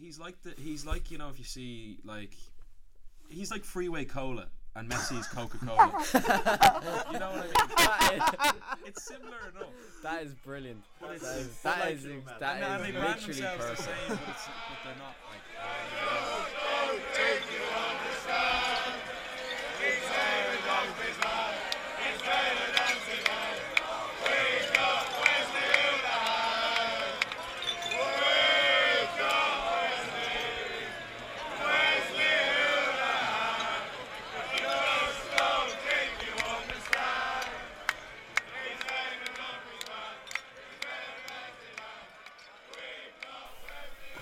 he's like the he's like you know if you see like he's like freeway cola and Messi's Coca Cola. you know what I mean? that, It's similar enough. is, that is brilliant. But it's- that is, but that like is, you, ex- man. that and, and is they brand literally themselves the same, but, it's, but they're not like.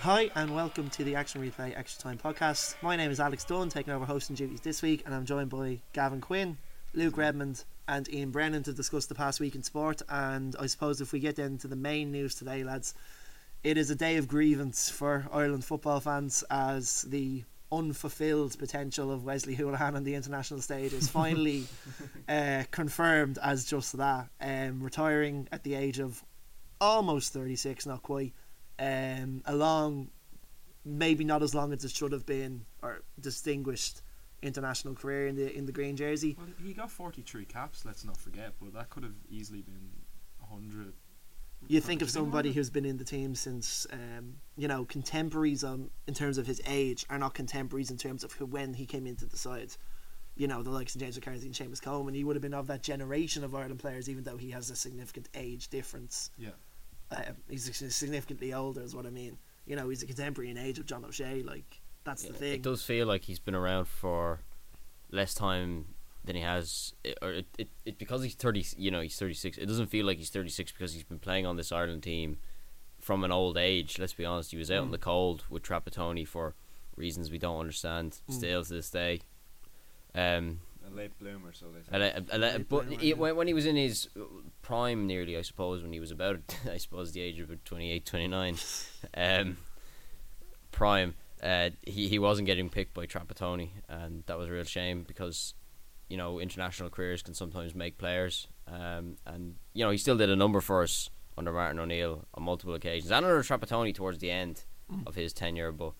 Hi, and welcome to the Action Replay Extra Time podcast. My name is Alex Dunn, taking over hosting duties this week, and I'm joined by Gavin Quinn, Luke Redmond, and Ian Brennan to discuss the past week in sport. And I suppose if we get into the main news today, lads, it is a day of grievance for Ireland football fans as the unfulfilled potential of Wesley Hoolahan on the international stage is finally uh, confirmed as just that, um, retiring at the age of almost 36, not quite um, a long, maybe not as long as it should have been, or distinguished international career in the in the green jersey. Well, he got 43 caps. Let's not forget, but that could have easily been 100. You think of Could have been somebody 100. who's been in the team since, um, you know, contemporaries um, in terms of his age are not contemporaries in terms of who, when he came into the side. You know, the likes of James McCarthy and Seamus Coleman, he would have been of that generation of Ireland players, even though he has a significant age difference. Yeah. Uh, he's significantly older, is what I mean. You know, he's a contemporary in age of John O'Shea. Like that's the thing. It does feel like he's been around for less time than he has, it, or it, it, it because he's thirty. You know, he's thirty six. It doesn't feel like he's thirty six because he's been playing on this Ireland team from an old age. Let's be honest. He was out in Mm. the cold with Trapattoni for reasons we don't understand Mm. still to this day. Um, A late bloomer, so they say. a le- a le- Late but bloomer, he, yeah. when, when he was in his prime, nearly, I suppose, when he was about, I suppose, the age of about 28, 29, um, prime, uh, he, he wasn't getting picked by Trapattoni, and that was a real shame because, you know, international careers can sometimes make players, um, and, you know, he still did a number for us under Martin O'Neill on multiple occasions, and under Trapattoni towards the end of his tenure, but,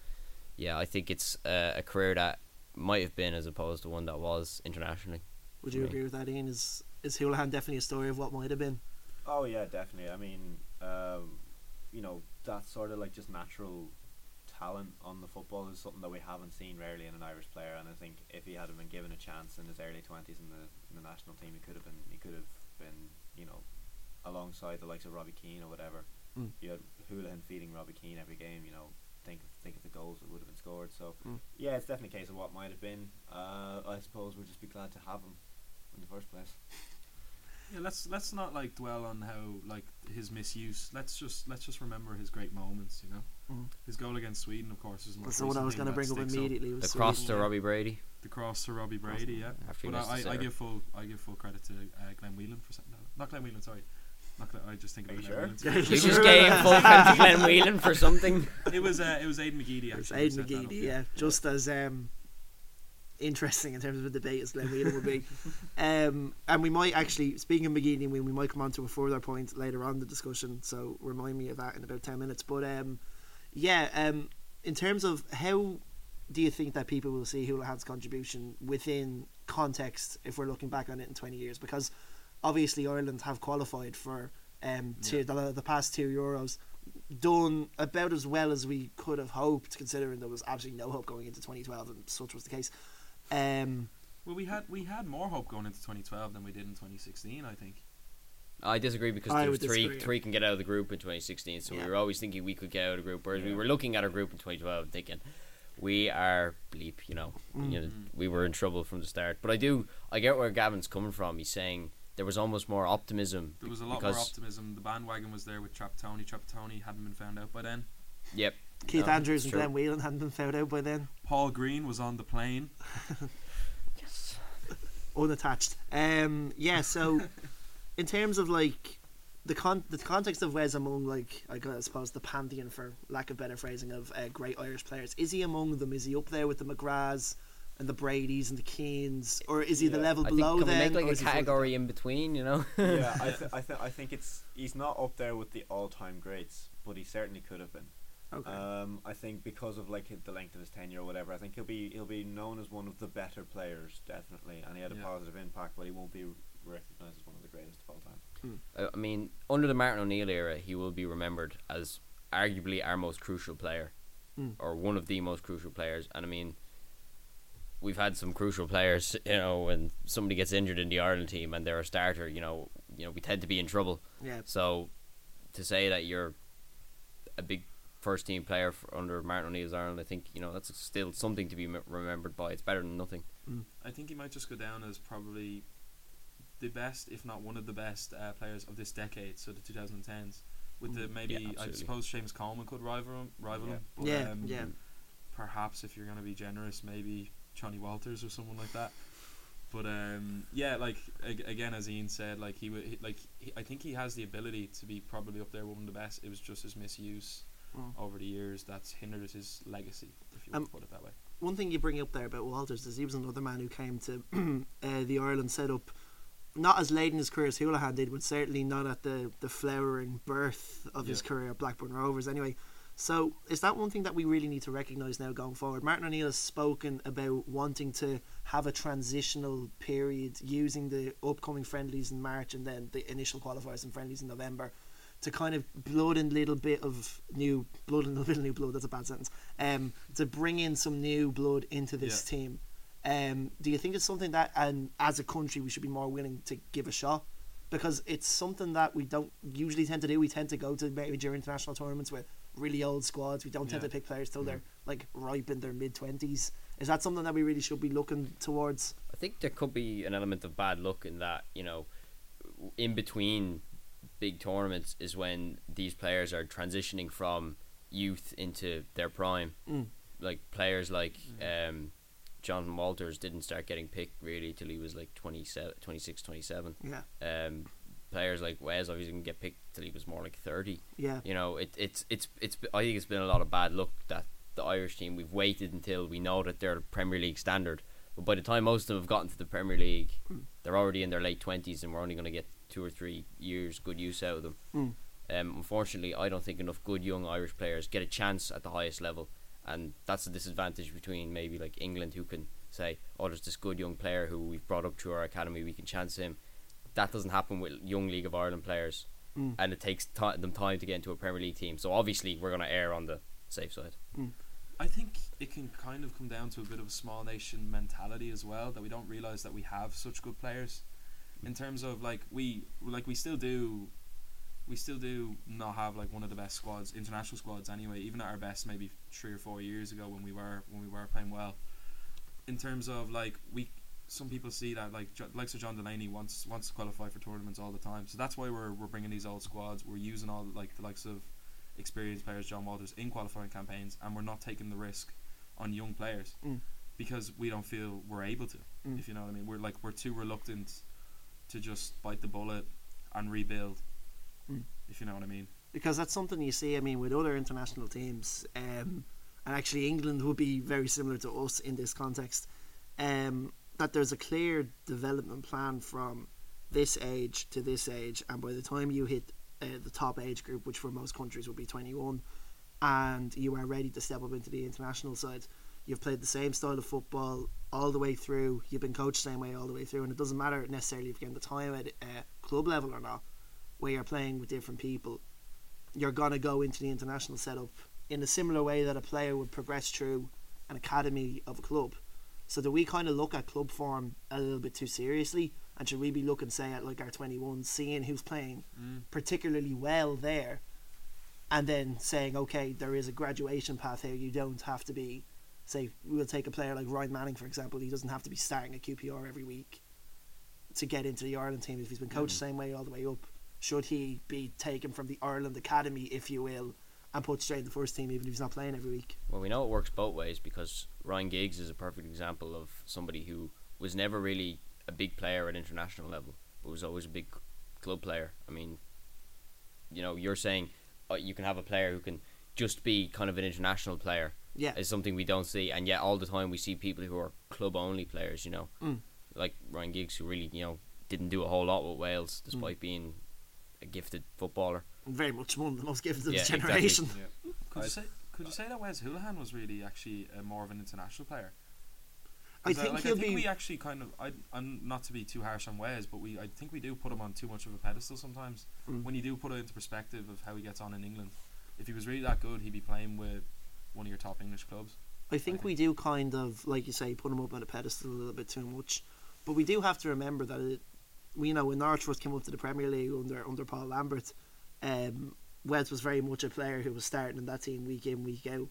yeah, I think it's uh, a career that might have been as opposed to one that was internationally. Would you me. agree with that, Ian? Is is Hoolahan definitely a story of what might have been? Oh yeah, definitely. I mean, um, you know, that sort of like just natural talent on the football is something that we haven't seen rarely in an Irish player. And I think if he had been given a chance in his early twenties in the in the national team, he could have been he could have been you know alongside the likes of Robbie Keane or whatever. Mm. You had Hoolahan feeding Robbie Keane every game. You know, think of, think of the goals that would have been scored. So Mm. yeah, it's definitely a case of what might have been. Uh, I suppose we'll just be glad to have him in the first place. Yeah, let's let's not like dwell on how like his misuse. Let's just let's just remember his great moments. You know, Mm. his goal against Sweden, of course, is the That's the one I was going to bring up sticks immediately. The was cross Sweden, to. Robbie Brady. The cross to Robbie Brady, yeah. After But I, I, I give full I give full credit to uh, Glenn Whelan for setting that. up. Not Glenn Whelan, sorry. Not Glenn, I just think Are of you sure? Whelan. Yeah, You just gave full credit to Glenn Whelan for something. it was uh, it was Aidan McGeady It was actually. who Aidan set that McGeady, yeah, just as um, interesting in terms of a debate as Glenn Whelan would be. Um, and we might actually, speaking of McGeady, we, we might come on to a further point later on in the discussion, so remind me of that in about 10 minutes. But um, yeah, um, in terms of how do you think that people will see Hoolahan's contribution within context if we're looking back on it in 20 years? Because obviously Ireland have qualified for um, two, the, the past two Euros done about as well as we could have hoped, considering there was absolutely no hope going into 2012, and such was the case. Um, Well, we had we had more hope going into 2012 than we did in 2016. I think. I disagree because I there three disagree. three can get out of the group in 2016, so Yeah. we were always thinking we could get out of the group, whereas we were looking at our group in 2012 thinking we are bleep, you know, Mm. you know, we were in trouble from the start. But I do, I get where Gavin's coming from. He's saying there was almost more optimism. There was a lot more optimism. The bandwagon was there with Trapattoni. Trapattoni hadn't been found out by then. Yep, Keith No, Andrews and true. Glenn Whelan hadn't been found out by then, Paul Green was on the plane. Yes. Unattached. Um, yeah, so in terms of like the con the context of Wes among like I gu- I suppose the pantheon for lack of better phrasing of uh, great Irish players, is he among them? Is he up there with the McGraths and the Bradys and the Keanes, or is he the level I think below can we them? make or like is a he category in between, you know? yeah, I, th- I, th- I think it's he's not up there with the all-time greats, but he certainly could have been. Okay. Um, I think because of like the length of his tenure or whatever, I think he'll be he'll be known as one of the better players, definitely, and he had a Yeah. positive impact, but he won't be recognized as one of the greatest of all time. Uh, I mean, under the Martin O'Neill era, he will be remembered as arguably our most crucial player, Mm. or one of the most crucial players. And I mean, we've had some crucial players. You know, when somebody gets injured in the Ireland team and they're a starter, you know, you know, we tend to be in trouble. yeah. So, to say that you're a big first team player for, under Martin O'Neill's Ireland, I think you know that's still something to be m- remembered by. It's better than nothing. I think he might just go down as probably the best, if not one of the best uh, players of this decade, so the 2010s. With the Mm. maybe, Yeah, I suppose Seamus Coleman could rival him. Rival Yeah. him. But, Yeah, um, yeah. Perhaps if you're going to be generous, maybe Johnny Walters or someone like that. But um, yeah, like ag- again, as Ian said, like he would, he, like he, I think he has the ability to be probably up there one of the best. It was just his misuse Mm. over the years that's hindered his legacy, if you Um, want to put it that way. One thing you bring up there about Walters is he was another man who came to uh, the Ireland setup not as late in his career as Hoolahan did, but certainly not at the, the flowering birth of his career at Blackburn Rovers anyway. So is that one thing that we really need to recognise now going forward? Martin O'Neill has spoken about wanting to have a transitional period using the upcoming friendlies in March and then the initial qualifiers and friendlies in November to kind of blood in a little bit of new blood and a little new blood. That's a bad sentence. Um, to bring in some new blood into this Yeah. team. Um, do you think it's something that, and as a country, we should be more willing to give a shot? Because it's something that we don't usually tend to do. We tend to go to maybe major international tournaments with really old squads. We don't tend Yeah. to pick players till they're like ripe in their mid twenties. Is that something that we really should be looking towards? I think there could be an element of bad luck in that, you know, in between big tournaments is when these players are transitioning from youth into their prime. Mm. Like players like um, Jonathan Walters didn't start getting picked really till he was like 27, 26, 27. Yeah, Um, players like Wes obviously didn't get picked till he was more like 30. yeah, You know, it, it's it's it's. I think it's been a lot of bad luck that the Irish team. We've waited until we know that they're Premier League standard, but by the time most of them have gotten to the Premier League, Mm. they're already in their late twenties, and we're only going to get two or three years good use out of them. Mm. Um, unfortunately, I don't think enough good young Irish players get a chance at the highest level, and that's the disadvantage between maybe like England, who can say, "Oh, there's this good young player who we've brought up through our academy, we can chance him." That doesn't happen with young League of Ireland players Mm. and it takes ti them time to get into a Premier League team. So obviously, we're going to err on the safe side. I think it can kind of come down to a bit of a small nation mentality as well that we don't realize that we have such good players in terms of like we like we still do we still do not have like one of the best squads international squads anyway even at our best maybe 3 or 4 years ago when we were when we were playing well in terms of like we some people see that like likes of John Delaney wants wants to qualify for tournaments all the time so that's why we're we're bringing these old squads we're using all like the likes of experienced players, John Walters, in qualifying campaigns, and we're not taking the risk on young players Mm. because we don't feel we're able to. Mm. If you know what I mean, we're like we're too reluctant to just bite the bullet and rebuild. Mm. If you know what I mean. because that's something you see. I mean, with other international teams, um, and actually England would be very similar to us in this context. Um, that there's a clear development plan from this age to this age, and by the time you hit uh, the top age group, which for most countries would be 21, and you are ready to step up into the international side, you've played the same style of football all the way through. You've been coached the same way all the way through, and it doesn't matter necessarily if you're getting the time at uh, club level or not, where you're playing with different people you're going to go into the international setup in a similar way that a player would progress through an academy of a club. So do we kind of look at club form a little bit too seriously? And should we be looking, say, at like our 21, seeing who's playing mm. particularly well there, and then saying, okay, there is a graduation path here. You don't have to be, say, we'll take a player like Ryan Manning, for example. He doesn't have to be starting a QPR every week to get into the Ireland team if he's been coached mm. the same way all the way up should he be taken from the Ireland academy, if you will, and put straight in the first team, even if he's not playing every week? Well, we know it works both ways because Ryan Giggs is a perfect example of somebody who was never really a big player at international level, but was always a big club player. I mean, you know, you're saying uh, you can have a player who can just be kind of an international player Yeah, is something we don't see, and yet all the time we see people who are club only players. You know, Mm. like Ryan Giggs, who really you know didn't do a whole lot with Wales despite being a gifted footballer. very much one of the most gifted of Yeah, his exactly. generation. Yeah. Could I- you say could you say that Wes Hoolahan was really actually uh, more of an international player? I 'Cause, uh, think like, he'll I think be. we actually kind of I I'm not to be too harsh on Wes, but we I think we do put him on too much of a pedestal sometimes. Mm. When you do put it into perspective of how he gets on in England, if he was really that good, he'd be playing with one of your top English clubs. I think we do kind of, like you say, put him up on a pedestal a little bit too much. But we do have to remember that it, we you know when Norwich first came up to the Premier League under under Paul Lambert, um, was very much a player who was starting in that team week in week out,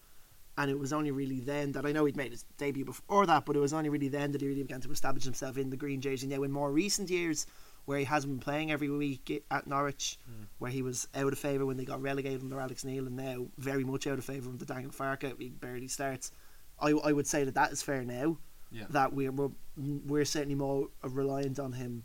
and it was only really then that I know he'd made his debut before that, but it was only really then that he really began to establish himself in the green jersey. Now in more recent years, where he hasn't been playing every week at Norwich, where he was out of favour when they got relegated under Alex Neil, and now very much out of favour under Daniel Farke. He barely starts. I, I would say that that is fair now. Yeah. That we're we're, we're certainly more reliant on him,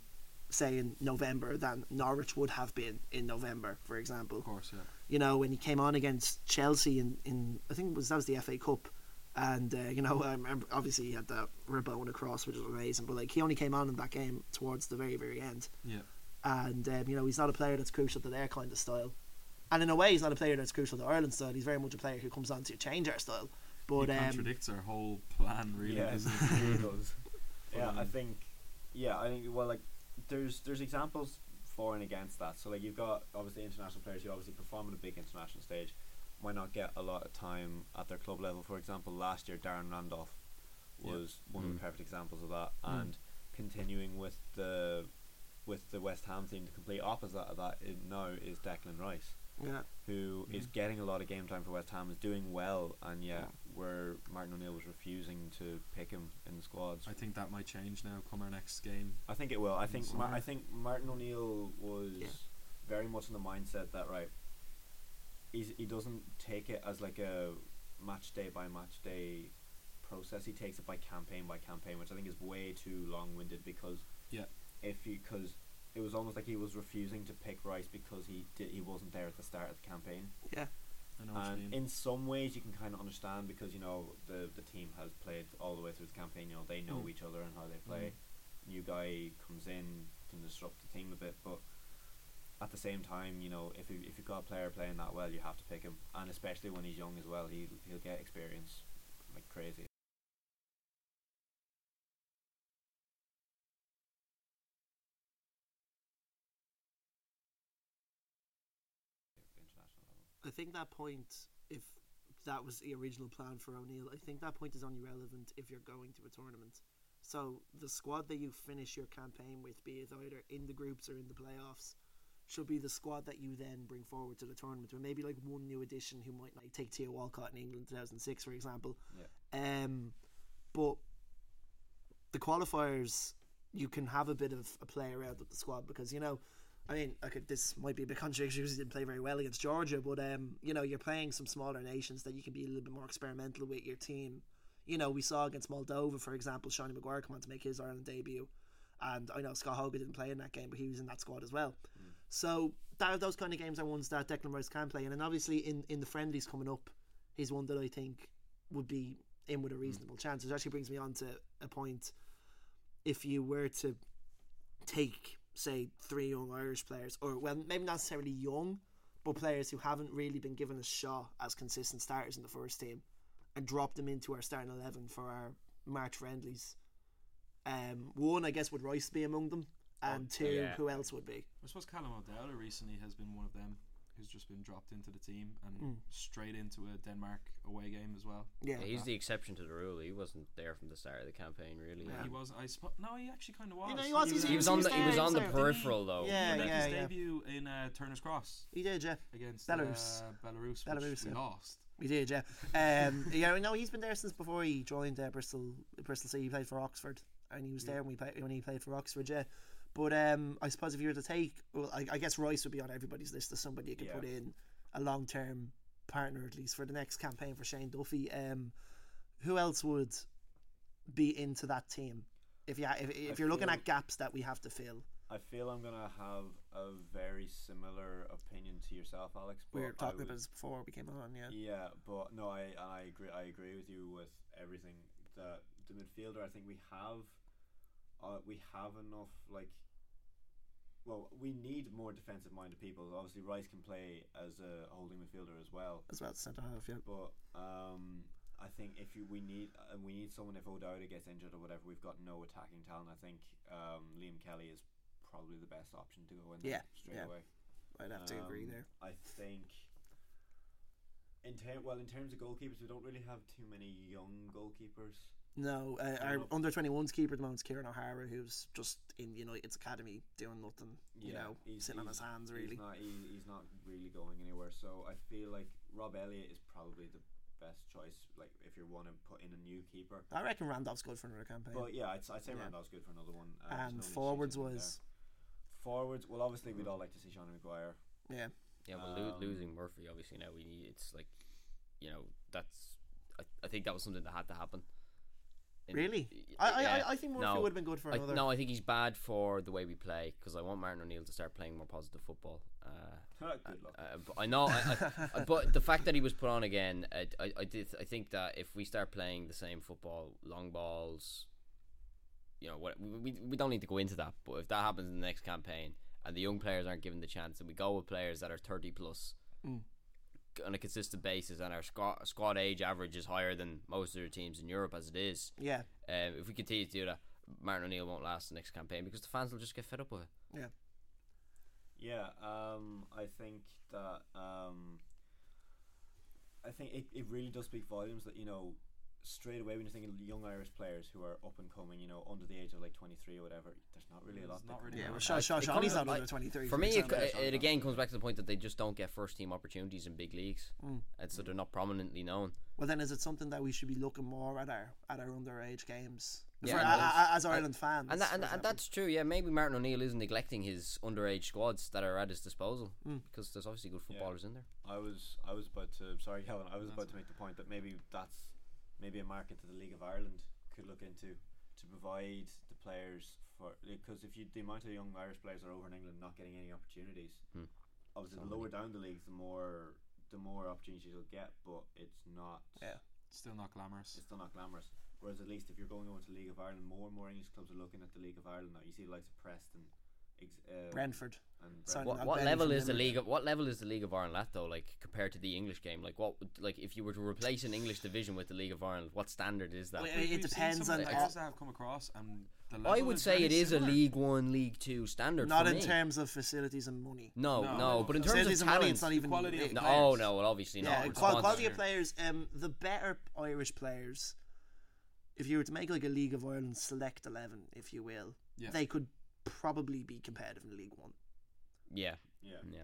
say in November than Norwich would have been in November, for example. Of course, yeah. You know when he came on against Chelsea in, in I think it was that was the FA Cup, and uh, you know I remember obviously he had that Rabona across which was amazing, but like he only came on in that game towards the very very end, Yeah. and um, you know he's not a player that's crucial to their kind of style, and in a way he's not a player that's crucial to Ireland's style. He's very much a player who comes on to change our style. But he um, contradicts our whole plan, really, yeah, doesn't it he? really does. yeah, I Um, think. Yeah, I think. Well, like, there's there's examples for and against that. So like, you've got obviously international players who obviously perform on a big international stage, might not get a lot of time at their club level. For example, last year Darren Randolph Yeah. was one of Mm. the perfect examples of that, Mm. and continuing with the with the West Ham team, the complete opposite of that is now is Declan Rice yeah. who is Mm. getting a lot of game time for West Ham, is doing well, and yet where Martin O'Neill was refusing to pick him in the squads. I think that might change now. Come our next game. I think it will. I think Mar- Summer. I think Martin O'Neill was Yeah. very much in the mindset that right. He's, he doesn't take it as like a match day by match day process. He takes it by campaign by campaign, which I think is way too long winded because Yeah. if you because it was almost like he was refusing to pick Rice because he did he wasn't there at the start of the campaign. Yeah. I know what you And in some ways, you can kind of understand because you know the the team has played all the way through the campaign. You know they know Mm. each other and how they play. New guy comes in can disrupt the team a bit, but at the same time, you know if you if you've got a player playing that well, you have to pick him, and especially when he's young as well, he he'll get experience like crazy. I think that point, if that was the original plan for O'Neill, I think that point is only relevant if you're going to a tournament. So the squad that you finish your campaign with, be it either in the groups or in the playoffs, should be the squad that you then bring forward to the tournament. With maybe like one new addition who might like take Theo Walcott in England 2006, for example. Yeah. Um, but the qualifiers, you can have a bit of a play around with the squad because you know, I mean, okay, this might be a bit contradictory because he didn't play very well against Georgia, but um, you know, you're playing some smaller nations that you can be a little bit more experimental with your team. You know, we saw against Moldova, for example, Shawnee Maguire come on to make his Ireland debut, and I know Scott Hogan didn't play in that game, but he was in that squad as well. So that, those kind of games are ones that Declan Rice can play, and then obviously in in the friendlies coming up, he's one that I think would be in with a reasonable chance. Which actually brings me on to a point. If you were to take, say, three young Irish players, or well, maybe not necessarily young, but players who haven't really been given a shot as consistent starters in the first team, and drop them into our starting eleven for our March friendlies. Um, one, I guess, would Rice be among them, and two, yeah. who else would be? I suppose Callum O'Dowda recently has been one of them who's just been dropped into the team and Mm. straight into a Denmark away game as well. Yeah, Yeah, he's the exception to the rule. He wasn't there from the start of the campaign, really. He was. I suppose. No, he actually kind of was. You know, he was, he's- He was on the he was on the there, peripheral though. Yeah, he made yeah, his debut in uh, Turner's Cross he did, yeah. against Belarus. Uh, Belarus, Belarus, which we yeah. lost. He did, yeah. Um, yeah, no, he's been there since before he joined uh, Bristol. Bristol City, he played for Oxford, and he was there when we play, when he played for Oxford, yeah. But um, I suppose if you were to take, well, I, I guess Rice would be on everybody's list as somebody you could Yeah. put in a long term partner at least for the next campaign for Shane Duffy. Um, who else would be into that team? If you if, if I you're looking at gaps that we have to fill, I feel I'm gonna have a very similar opinion to yourself, Alex. we but were talking would- about this before we came on, yeah. Yeah, but no, I I agree. I agree with you with everything. The the midfielder, I think we have, uh, we have enough like well, we need more defensive-minded people. Obviously, Rice can play as a holding midfielder as well, as well centre half. Yeah, but um, I think if you we need uh, we need someone if O'Dowda gets injured or whatever, we've got no attacking talent. I think um, Liam Kelly is probably the best option to go in Yeah, straight yeah. away. I'd have to agree Um, there. I think. In ter- well, in terms of goalkeepers, we don't really have too many young goalkeepers. No, uh, our enough. under 21s keeper at the moment is Kieran O'Hara, who's just in United's academy doing nothing. You know, he's- sitting on his hands He's really. not, he, he's not really going anywhere. So I feel like Rob Elliott is probably the best choice. Like if you want to put in a new keeper. I reckon Randolph's good for another campaign. But yeah, I'd, I'd say Yeah. Randolph's good for another one. Uh, and issues forwards was, there. forwards. Well, obviously we'd all like to see Sean Maguire. yeah, Yeah, well, lo- Um, losing Murphy obviously now we need. It's like, you know, that's. I, I think that was something that had to happen. In- really. I, I, yeah. I, I think Murphy No. would have been good for I, another. no, I think he's bad for the way we play because I want Martin O'Neill to start playing more positive football. Uh, good luck. uh, but I know, I, I, but the fact that he was put on again, I, I, I did. I think that if we start playing the same football, long balls, you know, what we, we we don't need to go into that. But if that happens in the next campaign and the young players aren't given the chance, and we go with players that are thirty plus Mm. On a consistent basis, and our squad squad age average is higher than most of the teams in Europe as it is. yeah, Um, if we continue to do that, Martin O'Neill won't last the next campaign because the fans will just get fed up with it. yeah. Yeah, um, I think that um, I think it, it really does speak volumes that you know straight away when you're thinking young Irish players who are up and coming, you know, under the age of like 23 or whatever, there's not really a lot. Not really Yeah, well, Uh, Sean, Sean, it Sean, he's not under 23. For me, it, it, it again comes back to the point that they just don't get first team opportunities in big leagues, Mm. and so they're not prominently known. Well, then, is it something that we should be looking more at our at our underage games Yeah, For- and a- that's- a- as Ireland fans? And that, and, and that's true. Yeah, maybe Martin O'Neill is neglecting his underage squads that are at his disposal Mm. because there's obviously good footballers in there. I was I was about to sorry, Kevin. I was about to make the point that maybe that's maybe a market that the League of Ireland could look into to provide the players for because if you the amount of young Irish players are over in England not getting any opportunities, Hmm. obviously So the lower down the leagues, the more the more opportunities you'll get, but it's not. Yeah. Still not glamorous. It's still not glamorous. Whereas at least if you're going over to the League of Ireland, more and more English clubs are looking at the League of Ireland now. You see the likes of Preston, ex- uh, Brentford. and Sorry, What, what level is the league? Of, what level is the League of Ireland at though? Like compared to the English game, like what? would- Like if you were to replace an English division with the League of Ireland, what standard is that? Well, We've- it depends on the how- players that have come across, and the I would is say very it is a. League One, League Two standard. Not for in me. terms of facilities and money. No, no, No. but in terms of and money, talent, it's not even quality of it- no, players. oh no, well obviously Yeah, not. qual- quality of players. Um, the better Irish players, if you were to make like a League of Ireland select eleven, if you will, Yeah. they could probably be competitive in League One. Yeah, Yeah. yeah.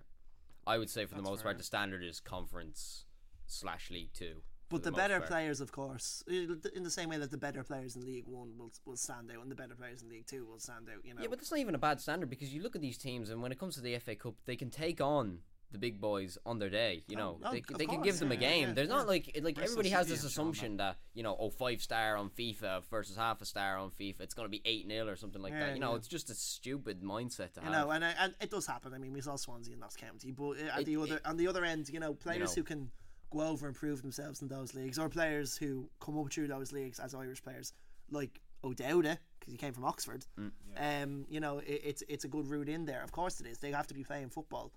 I would say for the most fair. part, the standard is conference slash League Two. But the, most better part. players, of course, in the same way that the better players in League One will will stand out, and the better players in League Two will stand out. You know. Yeah, but that's not even a bad standard because you look at these teams, and when it comes to the FA Cup, they can take on the big boys on their day. You know, oh, they, of they can give them a game. yeah, There's yeah. not like like Bristol everybody has this assumption that you know, oh, five star on FIFA versus half a star on FIFA, it's going to be eight 0 or something like Yeah, that. You know, yeah. it's just a stupid mindset to have, You have. know, and, uh, and it does happen. I mean, we saw Swansea in Notts County, but uh, at It- the other it- on the other end, you know, players know. who can go over and prove themselves in those leagues, or players who come up through those leagues as Irish players, like O'Dowda, because he came from Oxford. Mm. Um, you know, it, it's it's a good route in there. Of course, it is. They have to be playing football,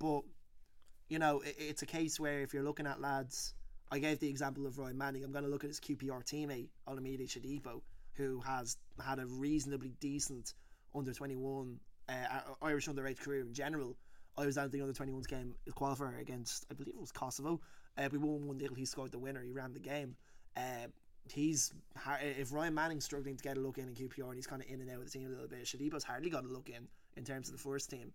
but you know, it, it's a case where if you're looking at lads, I gave the example of Roy Manning. I'm going to look at his QPR teammate Olamide Shodipo, who has had a reasonably decent under 21 uh, Irish underage career in general. I was at the under 21s game qualifier against, I believe it was Kosovo. Uh, we won 1 0. He scored the winner. He ran the game. Uh, he's if Ryan Manning's struggling to get a look in in QPR and he's kind of in and out of the team a little bit, Shodipo's hardly got a look in in terms of the first team.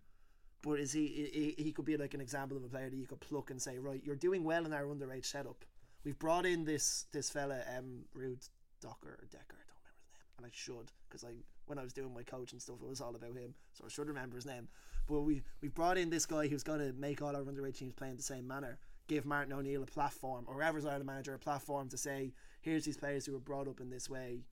But is he, he? He could be like an example of a player that you could pluck and say, right, you're doing well in our underage setup. We've brought in this this fella, um, Ruud Dokter or Decker, I don't remember his name, and I should because I when I was doing my coach and stuff, it was all about him, so I should remember his name. But we we've brought in this guy who's going to make all our underage teams play in the same manner. Give Martin O'Neill a platform, or whoever's Ireland manager a platform to say, here's these players who were brought up in this way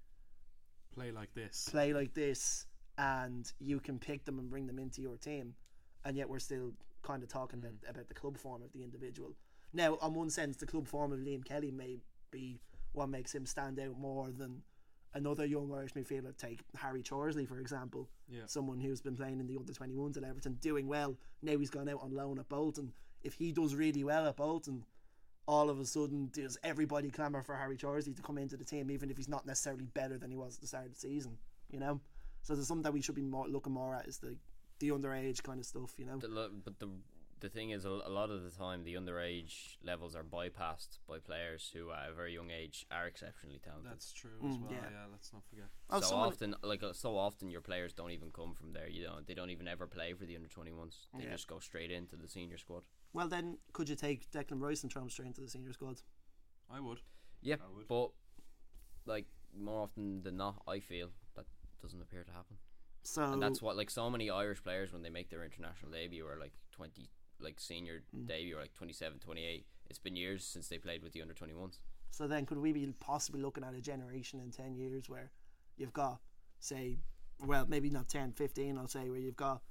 Play like this. play like this and you can pick them and bring them into your team and yet we're still kind of talking mm. about, about the club form of the individual now on one sense the club form of Liam Kelly may be what makes him stand out more than another young Irish midfielder, take Harry Charsley for example, Yeah. someone who's been playing in the under 21s at Everton, doing well. Now he's gone out on loan at Bolton. If he does really well at Bolton, all of a sudden does everybody clamour for Harry Charsley to come into the team, even if he's not necessarily better than he was at the start of the season. You know, so there's something that we should be more looking more at is the the underage kind of stuff. You know, The, but the the thing is, a, a lot of the time, the underage levels are bypassed by players who, at a very young age, are exceptionally talented. That's true as Mm, well. yeah. Yeah. let's not forget. Oh, so often, like uh, so often, your players don't even come from there. You know, they don't even ever play for the under twenty ones. They Yeah. just go straight into the senior squad. well then could you take Declan Rice and throw him straight into the senior squad? I would. Yeah, I would. but like more often than not, I feel that doesn't appear to happen. So and that's what like so many Irish players when they make their international debut or like 20 like senior Mm. debut or like 27 28 it's been years since they played with the under 21s So then, could we be possibly looking at a generation in 10 years where you've got, say, well, maybe not 10, 15, I'll say, where you've got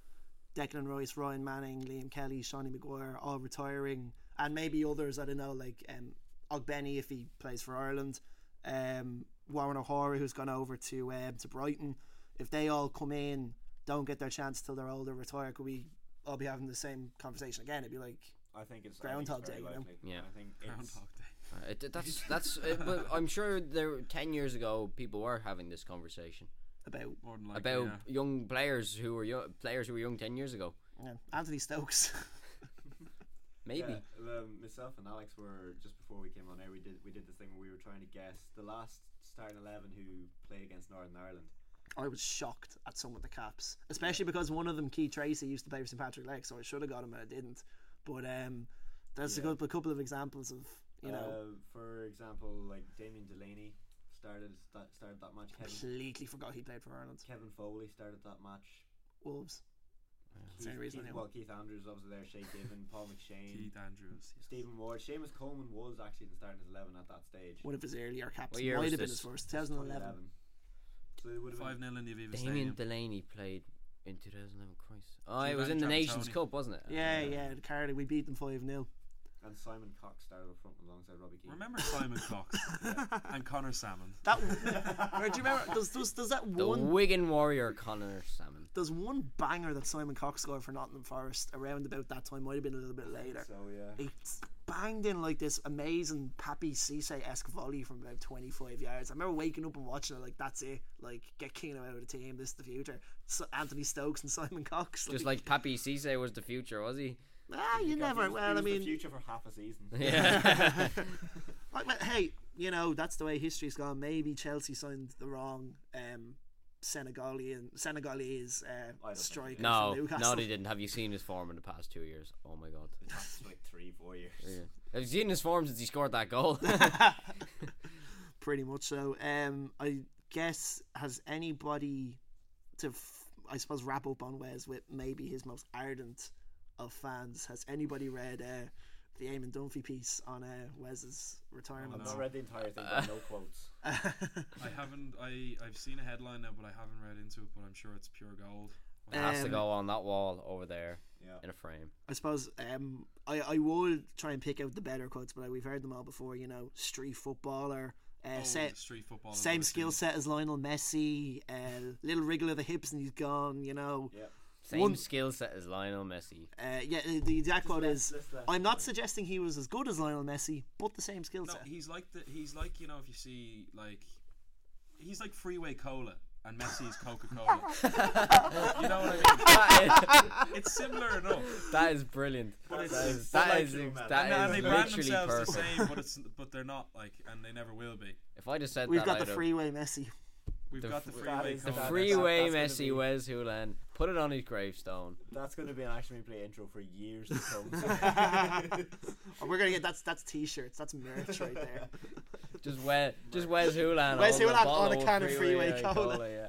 Declan Rice, Ryan Manning, Liam Kelly, Shawnee Maguire all retiring, and maybe others, I don't know, like um, Ogbenny if he plays for Ireland, um, Warren O'Hora who's gone over to um, to Brighton. If they all come in, don't get their chance till they're older, retire, could we all be having the same conversation again? It'd be like, I think it's Groundhog I think it's Day, you know? Yeah. I think it's, Groundhog Day. Uh, it, that's that's uh, but I'm sure there 10 years ago people were having this conversation about More than likely. about yeah. young players who were young players who were young 10 years ago yeah, Anthony Stokes. maybe Yeah, um, myself and Alex were just before we came on air. We did we did this thing where we were trying to guess the last starting eleven who played against Northern Ireland. I was shocked at some of the caps, especially because one of them, Keith Treacy, used to play for St Patrick Lake, so I should have got him and I didn't. But um, there's a, Yeah. couple, a couple of examples of you know uh, for example, like Damien Delaney started sta- started that match. Kevin completely forgot he played for Ireland. Kevin Foley started that match. Wolves. That's the Keith, reason I Keith, well, Keith Andrews obviously there. Shay Given, Paul McShane, Keith Andrews. yes. Stephen Ward, Seamus Coleman was actually in the starting eleven at that stage. One of his earlier caps might have been his first, 2011. 2011. So it would have Five 0 in the Aviva Damien Stadium. Delaney played in 2011 Christ oh it was in the Nations Tony. Cup wasn't it Yeah, yeah, Cardi, we beat them 5 0. And Simon Cox started up front alongside Robbie Keane. Remember Simon Cox and Conor Sammon. That, or do you remember? Does, does, does that the one Wigan Warrior Conor Sammon there's one banger that Simon Cox scored for Nottingham Forest around about that time, might have been a little bit later. So yeah. he banged in like this amazing Papiss Cisse esque volley from about 25 yards. I remember waking up and watching it like, that's it. Like, get Keane out of the team. This is the future. So Anthony Stokes and Simon Cox. just like Papiss Cisse was the future was he ah, you never. was- well, I was the mean, future for half a season. yeah like, but hey, you know that's the way history's gone. Maybe Chelsea signed the wrong um, Senegalian Senegalese uh, striker. No, no, they didn't. Have you seen his form in the past two years? Oh my god. That's like three, four years. Yeah. Have you seen his form since he scored that goal? Pretty much so. Um, I guess has anybody to, f- I suppose, wrap up on Wes with maybe his most ardent of fans. Has anybody read uh, the Eamon Dunphy piece on uh, Wes's retirement? I've not read the entire thing, but no quotes. I haven't. I I've seen a headline now, but I haven't read into it. But I'm sure it's pure gold. it has to Um, go on that wall over there Yeah. in a frame. I suppose um, I I would try and pick out the better quotes, but we've heard them all before. You know, street footballer, uh, Oh, set, street football. same skill set as Lionel Messi, uh, little wriggle of the hips and he's gone. You know, Yeah. Same One- skill set as Lionel Messi. uh, yeah. The exact quote is, "I'm not suggesting he was as good as Lionel Messi, but the same skill No, set." he's like the. He's like you know if you see like, he's like Freeway Cola and Messi's Coca Cola. you know what I mean? It's similar enough. that is brilliant. But it's- that is, They're that like is, that and, and they brand literally themselves perfect. the same, but it's but they're not like, and they never will be. If I just said We've that, got I'd the freeway Messi. We've The got the Freeway that is the freeway that's gonna Messi be- Wes Hoolahan. Put it on his gravestone. That's going to be an action replay intro for years to come. Oh, we're gonna get that's that's t-shirts. That's merch right there. Just Wes, just Wes Hoolahan. Wes holding Hulan bottle on a of can of Freeway uh, Cola. yeah.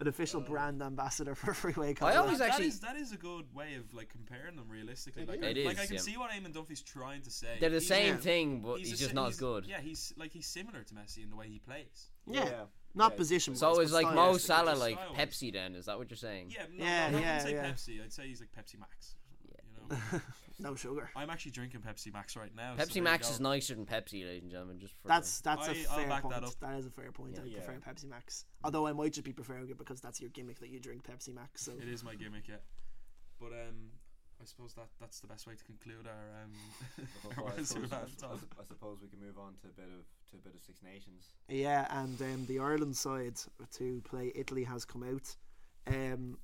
An official brand ambassador for Freeway Cola. I always actually. is that is a good way of like comparing them realistically. Like, It I, like I can yeah. see what Eamon Dunphy's trying to say. They're the He's- same yeah. thing, but he's, a just si- not he's- as good. Yeah, he's like he's similar to Messi in the way he plays. yeah, not Yeah. position. So is like Mo Salah like style-wise. Pepsi then? Is that what you're saying? Yeah, no, Yeah, no, I yeah, wouldn't say yeah. Pepsi. I'd say he's like Pepsi Max. You know, no sugar. I'm actually drinking Pepsi Max right now. Pepsi there you Max is nicer than Pepsi, ladies and gentlemen. Just for That's that's a I- I'll fair back point. that up. that is a fair point. I Yeah. prefer Pepsi Max. Although I might just be preferring it because that's your gimmick that you drink Pepsi Max. So It is my gimmick, yeah. But um, I suppose that that's the best way to conclude our um. Well, our I, suppose, I, suppose- I suppose we can move on to a bit of to a bit of Six Nations. yeah, and um, the Ireland side to play Italy has come out. Um,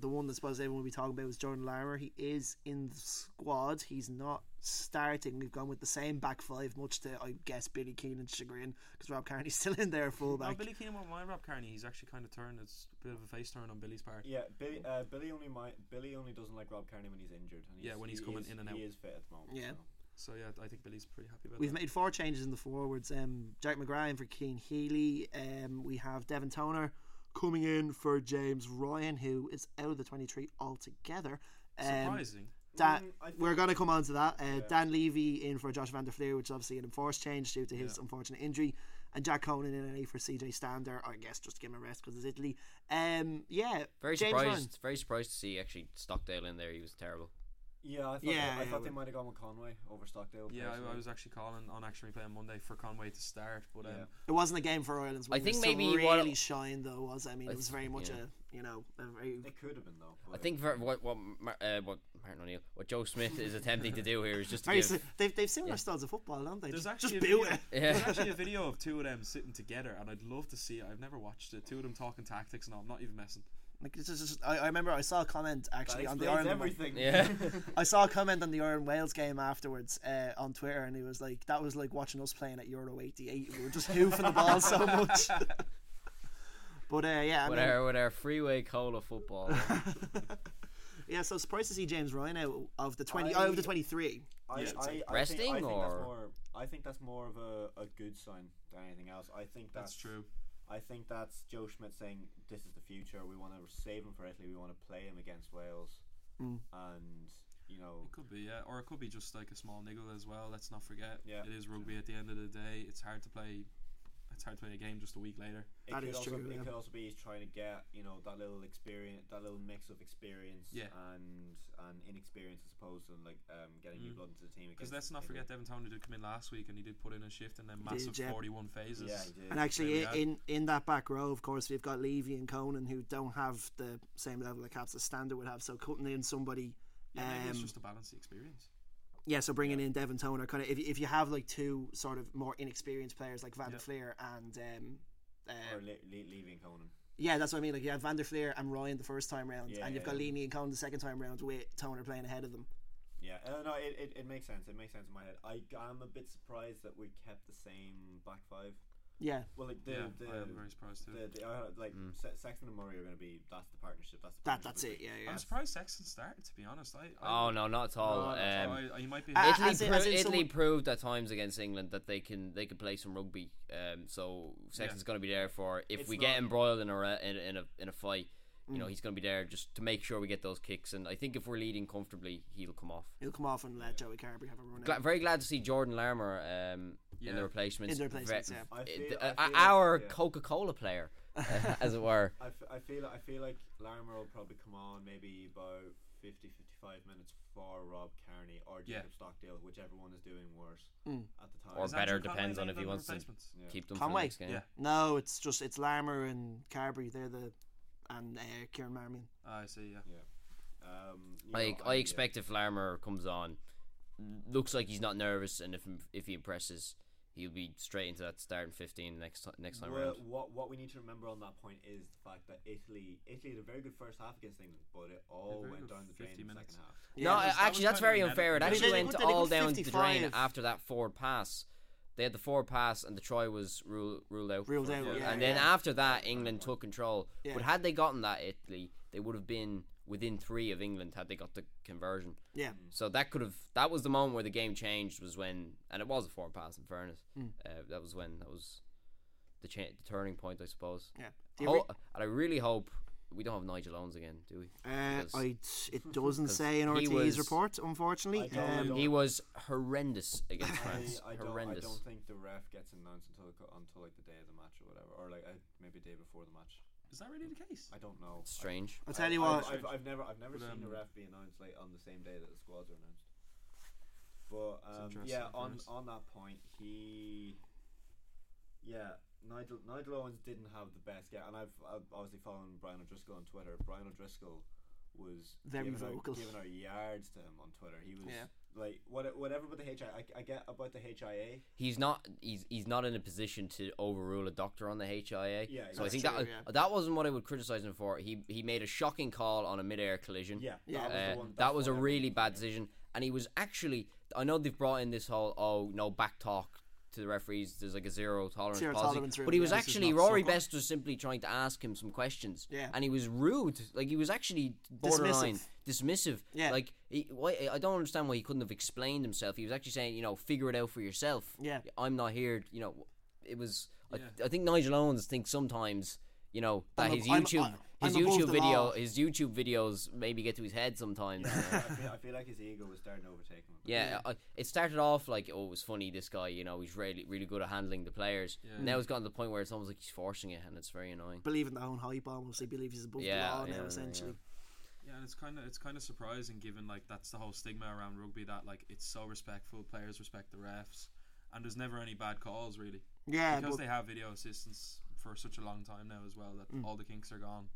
the one that suppose everyone will be talking about is Jordan Larmour. He is in the squad. He's not starting. We've gone with the same back five, much to I guess Billy Keenan's chagrin, because Rob Kearney's still in there No, fullback. Billy Keenan won't mind Rob Kearney. He's actually kind of turned. It's a bit of a face turn on Billy's part. Yeah, Billy. Uh, Billy only might. Billy only doesn't like Rob Kearney when he's injured. And he's, Yeah, when he's he coming is- in and out. He is fit at the moment. Yeah. so. So yeah, I think Billy's pretty happy about it. We've that. made four changes in the forwards. Um, Jack McGrath in for Cian Healy. Um, we have Devin Toner coming in for James Ryan, who is out of the 23 altogether. Um, Surprising. Dan, Mm, we're going to come on to that. Uh, Yeah. Dan Leavy in for Josh Van der Flier, which is obviously an enforced change due to his Yeah. unfortunate injury, and Jack Conan in an A for CJ Stander. I guess just to give him a rest because it's Italy. Um, yeah, Very James surprised. Ryan. Very surprised to see actually Stockdale in there. He was terrible. Yeah, I thought, Yeah, I yeah, thought they might have gone with Conway over Stockdale. Yeah, I. I was actually calling on Action Replay on Monday for Conway to start, but um, Yeah. It wasn't a game for Ireland's. I think maybe really what- shine though was. I mean, I it was th- very much yeah. a you know a very It could have been though. I think ver- what what uh, what Martin O'Neill, what Joe Schmidt is attempting to do here is just to give. si- they've they've similar Yeah. styles of football, don't they? there's just, actually just a boot video, it. there's actually a video of two of them sitting together, and I'd love to see it. I've never watched it. Two of them talking tactics, and all. I'm not even messing. Like it's just, I, I remember I saw a comment that actually on the explains Ireland. everything. Yeah. I saw a comment on the Ireland Wales game afterwards uh, on Twitter, and he was like, "That was like watching us playing at Euro '88. We were just hoofing the ball so much." but uh, yeah, I with mean, our with our freeway cola football. yeah. So surprised to see James Ryan out of the twenty, I- out of the twenty-three. I, Yeah, I, I, think, Resting I think or- that's more. I think that's more of a, a good sign than anything else. I think that's, That's true. I think that's Joe Schmidt saying this is the future. We want to save him for Italy. We want to play him against Wales, Mm. and you know, It could be, yeah, or it could be just like a small niggle as well. Let's not forget, Yeah. it is rugby. At the end of the day, it's hard to play. It's hard to play a game just a week later. it That could is also, true, It yeah. could also be he's trying to get you know that little experience, that little mix of experience Yeah. and and inexperience, I suppose, and like um, getting new Mm. blood into the team. Because let's not Italy. forget, Devin Toner did come in last week, and he did put in a shift, and then did, massive yeah. forty-one phases. Yeah, he did. And actually, There in in that back row, of course, we've got Leavy and Conan who don't have the same level of caps as Stander would have. So cutting in somebody. Yeah, maybe it's um, just to balance the experience. Yeah, so bringing in Devin Toner, kind of if, if you have like two sort of more inexperienced players like Van der Yeah. Fleer and um, uh, or le- le- leaving Conan. yeah, that's what I mean. Like you have Van der Flier and Ryan the first time round, Yeah, and you've got yeah. Leavy and Conan the second time round with Toner playing ahead of them. Yeah, uh, no, it, it, it makes sense. It makes sense in my head. I am a bit surprised that we kept the same back five. Yeah, Well, like the yeah, the, I am very surprised too. the, the uh, like Se- Sexton and Murray are going to be that's the partnership. That's the that partnership that's with it. Yeah, yeah. I'm surprised Sexton started. To be honest, I. I oh no, not at all. No, not um, I, I, he might be. Uh, Italy, as pro- as Italy someone- proved at times against England that they can they can play some rugby. Um, so Sexton's Yeah. going to be there for if It's we not- get embroiled in a re- in, a- in a in a fight. You Mm. know he's going to be there just to make sure we get those kicks. And I think if we're leading comfortably, he'll come off. He'll come off and let Joey Carbery have a run. Gla- very glad to see Jordan Larmour um, in Yeah. the replacements. In the replacements, Ve- yeah. I uh, feel- uh, I feel our like- yeah. Coca Cola player, uh, as it were. I, f- I feel I feel like Larmour will probably come on maybe about 50, 55 minutes for Rob Kearney or Yeah. Jacob Stockdale, whichever one is doing worse Mm. at the time. Or Is better Andrew depends on if he named wants to replacements? Yeah. keep them for Conway? the next game. Yeah. No, it's just it's Larmour and Carbery. They're the and uh, Kieran Marmion. Ah, I see. Yeah. Yeah. Um, you Like know, I yeah. expect if Larmour comes on, looks like he's not nervous, and if if he impresses, he'll be straight into that starting fifteen next next time Well, around. what what we need to remember on that point is the fact that Italy Italy had a very good first half against England, but it all went down the drain 50 in the second half. no, Yeah, that was- that actually, was that's very unfair. It actually went put- they put all down the drain after that forward pass. They had the forward pass, and the try was ruled ruled out. Ruled out, yeah, and then yeah. after that, England took control. Yeah. But had they gotten that Italy, they would have been within three of England had they got the conversion. Yeah, So that could have that was the moment where the game changed was when and it was a forward pass in fairness. Hmm. Uh, that was when that was the, cha- the turning point I suppose. yeah. The Ho- ori- and I really hope we don't have Nigel Owens again, do we? uh, I it doesn't say in he was- report, unfortunately. I don't- I Um, don't- he was horrendous against France. I, I, don't, I don't think the ref gets announced until co- until like the day of the match or whatever, or like uh, maybe a day before the match. Is that really the case? I don't know. It's Strange. I'll tell you I, what. I've, I've never I've never But, seen a um, ref be announced like on the same day that the squads are announced. But um, interesting yeah, on premise. on that point, he, yeah, Nigel Nigel Owens didn't have the best game, and I've, I've obviously following Brian O'Driscoll on Twitter. Brian O'Driscoll was Very giving out- vocal. giving out yards to him on Twitter. He was Yeah. Like what whatever about the HIA. I, I get about the HIA. he's not he's he's not in a position to overrule a doctor on the HIA. Yeah, so I think true, that yeah. that wasn't what I would criticize him for. He he made a shocking call on a mid-air collision. Yeah, Yeah. that was, Uh, one, that was a really bad decision, and he was actually. I know they've brought in this whole oh no back talk to the referees. There's like a zero tolerance Zero policy, tolerance but he was yeah. Actually Rory soccer. Best was simply trying to ask him some questions. Yeah. and he was rude. Like he was actually borderline dismissive. Yeah. like he, why, I don't understand why he couldn't have explained himself. He was actually saying, you know, figure it out for yourself. Yeah. I'm not here. You know, it was. Yeah. I, I think Nigel Owens thinks sometimes. You know that I'm his a- I'm- YouTube, I'm his above YouTube video, law. his YouTube videos maybe get to his head sometimes. I feel, I feel like his ego was starting to overtake him. Yeah, I, it started off like oh, it was funny. This guy, you know, he's really really good at handling the players. Yeah. Now it's gotten to the point where it's almost like he's forcing it, and it's very annoying. Believe in their own hype almost. They believe he's above Yeah, the law yeah, now, yeah, essentially. Yeah, and it's kind of it's kind of surprising given like that's the whole stigma around rugby that like it's so respectful, players respect the refs, and there's never any bad calls really Yeah, because they have video assistance for such a long time now as well that mm. all the kinks are gone.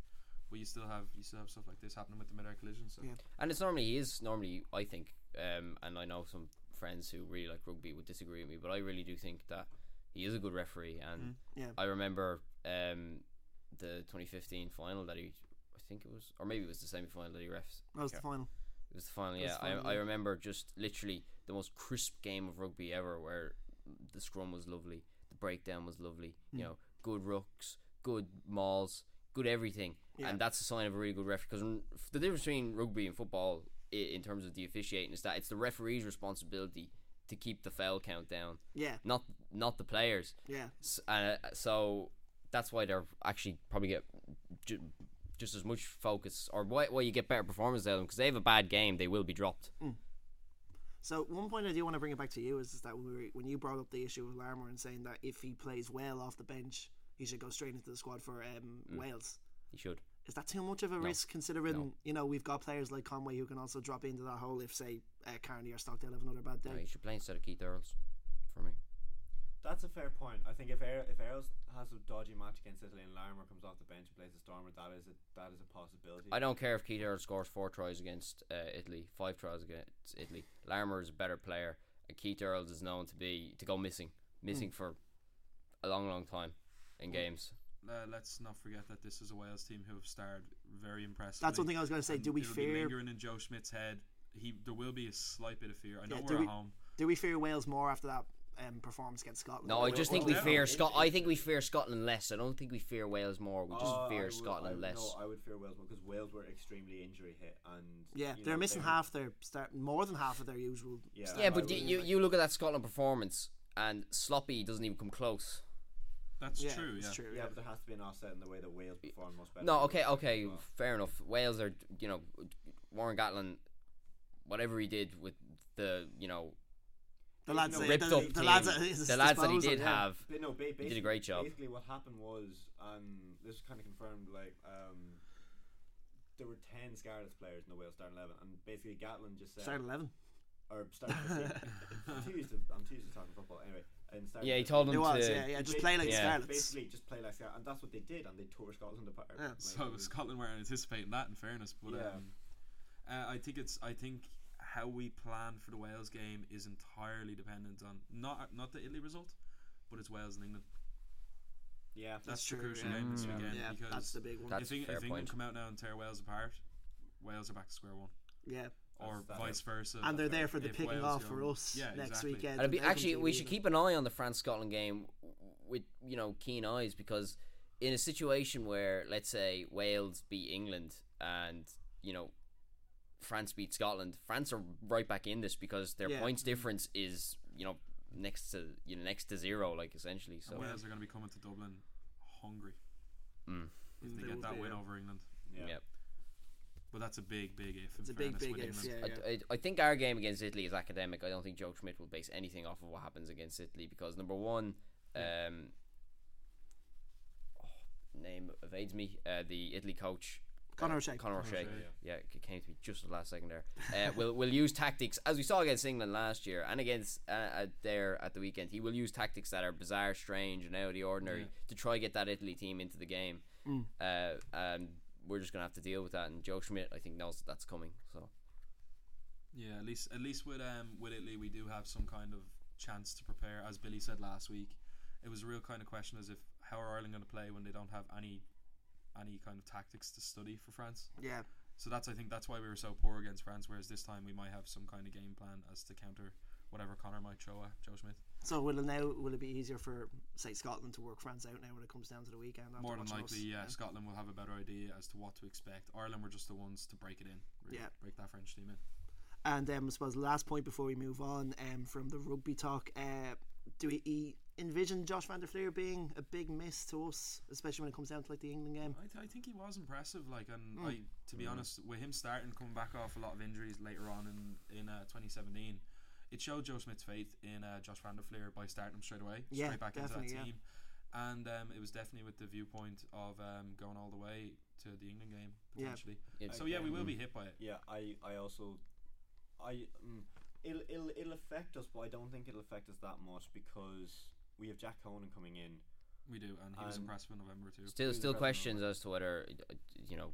But you still have you still have stuff like this happening with the mid-air collision. So Yeah. And it's normally he is normally I think, um, and I know some friends who really like rugby would disagree with me, but I really do think that he is a good referee. And yeah. I remember um, the 2015 final that he, I think it was, or maybe it was the semi final that he refs. that was the final. It was the final, yeah. the final, I, I remember just literally the most crisp game of rugby ever where the scrum was lovely, the breakdown was lovely, Hmm. you know, good rucks, good mauls, good everything. Yeah. And that's a sign of a really good referee. Because the difference between rugby and football in terms of the officiating is that it's the referee's responsibility to keep the foul count down, Yeah, not not the players. yeah. S- uh, so that's why they're actually probably get ju- just as much focus, or why, why you get better performance out of them because they have a bad game, they will be dropped. So one point I do want to bring it back to you is, is that when, we were, when you brought up the issue of Larmour and saying that if he plays well off the bench, he should go straight into the squad for um, Wales. He should. Is that too much of a risk considering you know we've got players like Conway who can also drop into that hole if say uh, Kearney or Stockdale have another bad day? No, you should play instead of Keith Earls for me. That's a fair point. I think if Earl, if Earls has a dodgy match against Italy and Larmour comes off the bench and plays a Stormer, that is a that is a possibility. I don't care if Keith Earls scores four tries against uh, Italy, five tries against Italy. Larmour is a better player, and Keith Earls is known to be to go missing, missing for a long, long time in games. uh, let's not forget that this is a Wales team who have starred very impressively. That's one thing I was going to say. And Do we it'll be fear? lingering in Joe Schmidt's head? He there will be a slight bit of fear. I know Yeah, we're do at home. Do we fear Wales more after that um, performance against Scotland? No, I just think well, we fear it- Scot. I think we fear Scotland less. I don't think we fear Wales more. We just Uh, fear would- Scotland I, less. No, I would fear Wales more because Wales were extremely injury hit and Yeah, they're know, missing they- half their start, more than half of their usual. Yeah. yeah, but you, you like- you look at that Scotland performance, and Sloppy doesn't even come close. That's yeah, true. it's Yeah. true. Yeah, Yeah. but there has to be an offset in the way that Wales perform most better. No, okay, okay, well. fair enough. Wales are, you know, Warren Gatland, whatever he did with the, you know, The lads, No, ripped the, up the team, lads, the lads that he did yeah. have, But no, ba- he basically, did a great job. Basically, what happened was, and this was kind of confirmed, like um, there were ten Scarlets players in the Wales starting eleven, and basically Gatland just said, Start eleven. or starting 15. I'm too used to I'm too used to talking football anyway. And starting Yeah, he told them was, to. yeah, yeah. Just play like Yeah. Scarlets. Basically, just play like Scarlets, and that's what they did, and they tore Scotland apart. Yeah. Like, So was- Scotland weren't anticipating that. In fairness, but Yeah. um, uh, I think it's I think how we plan for the Wales game is entirely dependent on not not the Italy result, but it's Wales and England. yeah, That's, true, the crucial yeah. game this weekend Yeah, because that's the big one. That's if, Eng- if England point. come out now and tear Wales apart, Wales are back to square one, yeah, or That's- that's- vice versa. and they're there for the picking Wales off go- for us Yeah, next exactly. weekend. And it'd be, actually, we should keep an eye on the France Scotland game with you know keen eyes because in a situation where let's say Wales beat England and you know France beat Scotland, France are right back in this because their Yeah. points difference is you know next to you know next to zero, like essentially. So Wales are going to be coming to Dublin hungry Mm. if they They get that win over England. yeah. yeah. But that's a big, big if. It's a big, big if. Yeah, yeah. I, I, I think our game against Italy is academic. I don't think Joe Schmidt will base anything off of what happens against Italy because number one, um, oh, name evades me. Uh, the Italy coach Conor uh, O'Shea. Conor Conor O'Shea. O'Shea. Yeah, it came to me just the last second there. Uh, will will use tactics as we saw against England last year and against uh, uh, there at the weekend. He will use tactics that are bizarre, strange, and out of the ordinary Yeah. to try get that Italy team into the game. Mm. Uh, and we're just gonna have to deal with that. And Joe Schmidt, I think, knows that that's coming. So Yeah, at least at least with um with Italy we do have some kind of chance to prepare. As Billy said last week, it was a real kind of question as if how are Ireland going to play when they don't have any any kind of tactics to study for France. Yeah. So that's I think that's why we were so poor against France. Whereas this time we might have some kind of game plan as to counter whatever Conor might throw at Joe Schmidt. So will it now will it be easier for say Scotland to work France out now when it comes down to the weekend? More than likely, us? yeah, Scotland will have a better idea as to what to expect. Ireland were just the ones to break it in, really, Yeah. break that French team in. And um, I suppose the last point before we move on um, from the rugby talk, uh, do we e- envision Josh Van der Flier being a big miss to us, especially when it comes down to like the England game? I, th- I think he was impressive. Like, and Mm. I, to be honest, with him starting coming back off a lot of injuries later on in in uh, 2017, it showed Joe Schmidt's faith in uh, Josh Van der Flier by starting him straight away, Yeah, straight back into that definitely, yeah. team. And um, it was definitely with the viewpoint of um, going all the way to the England game Yeah. potentially. it's, So yeah, we will be hit by it. Yeah, I, I also, I, mm, it'll, it'll, it'll affect us, but I don't think it'll affect us that much because we have Jack Conan coming in. We do, and he was Um, impressive in November too. Still, still questions as to whether uh, you know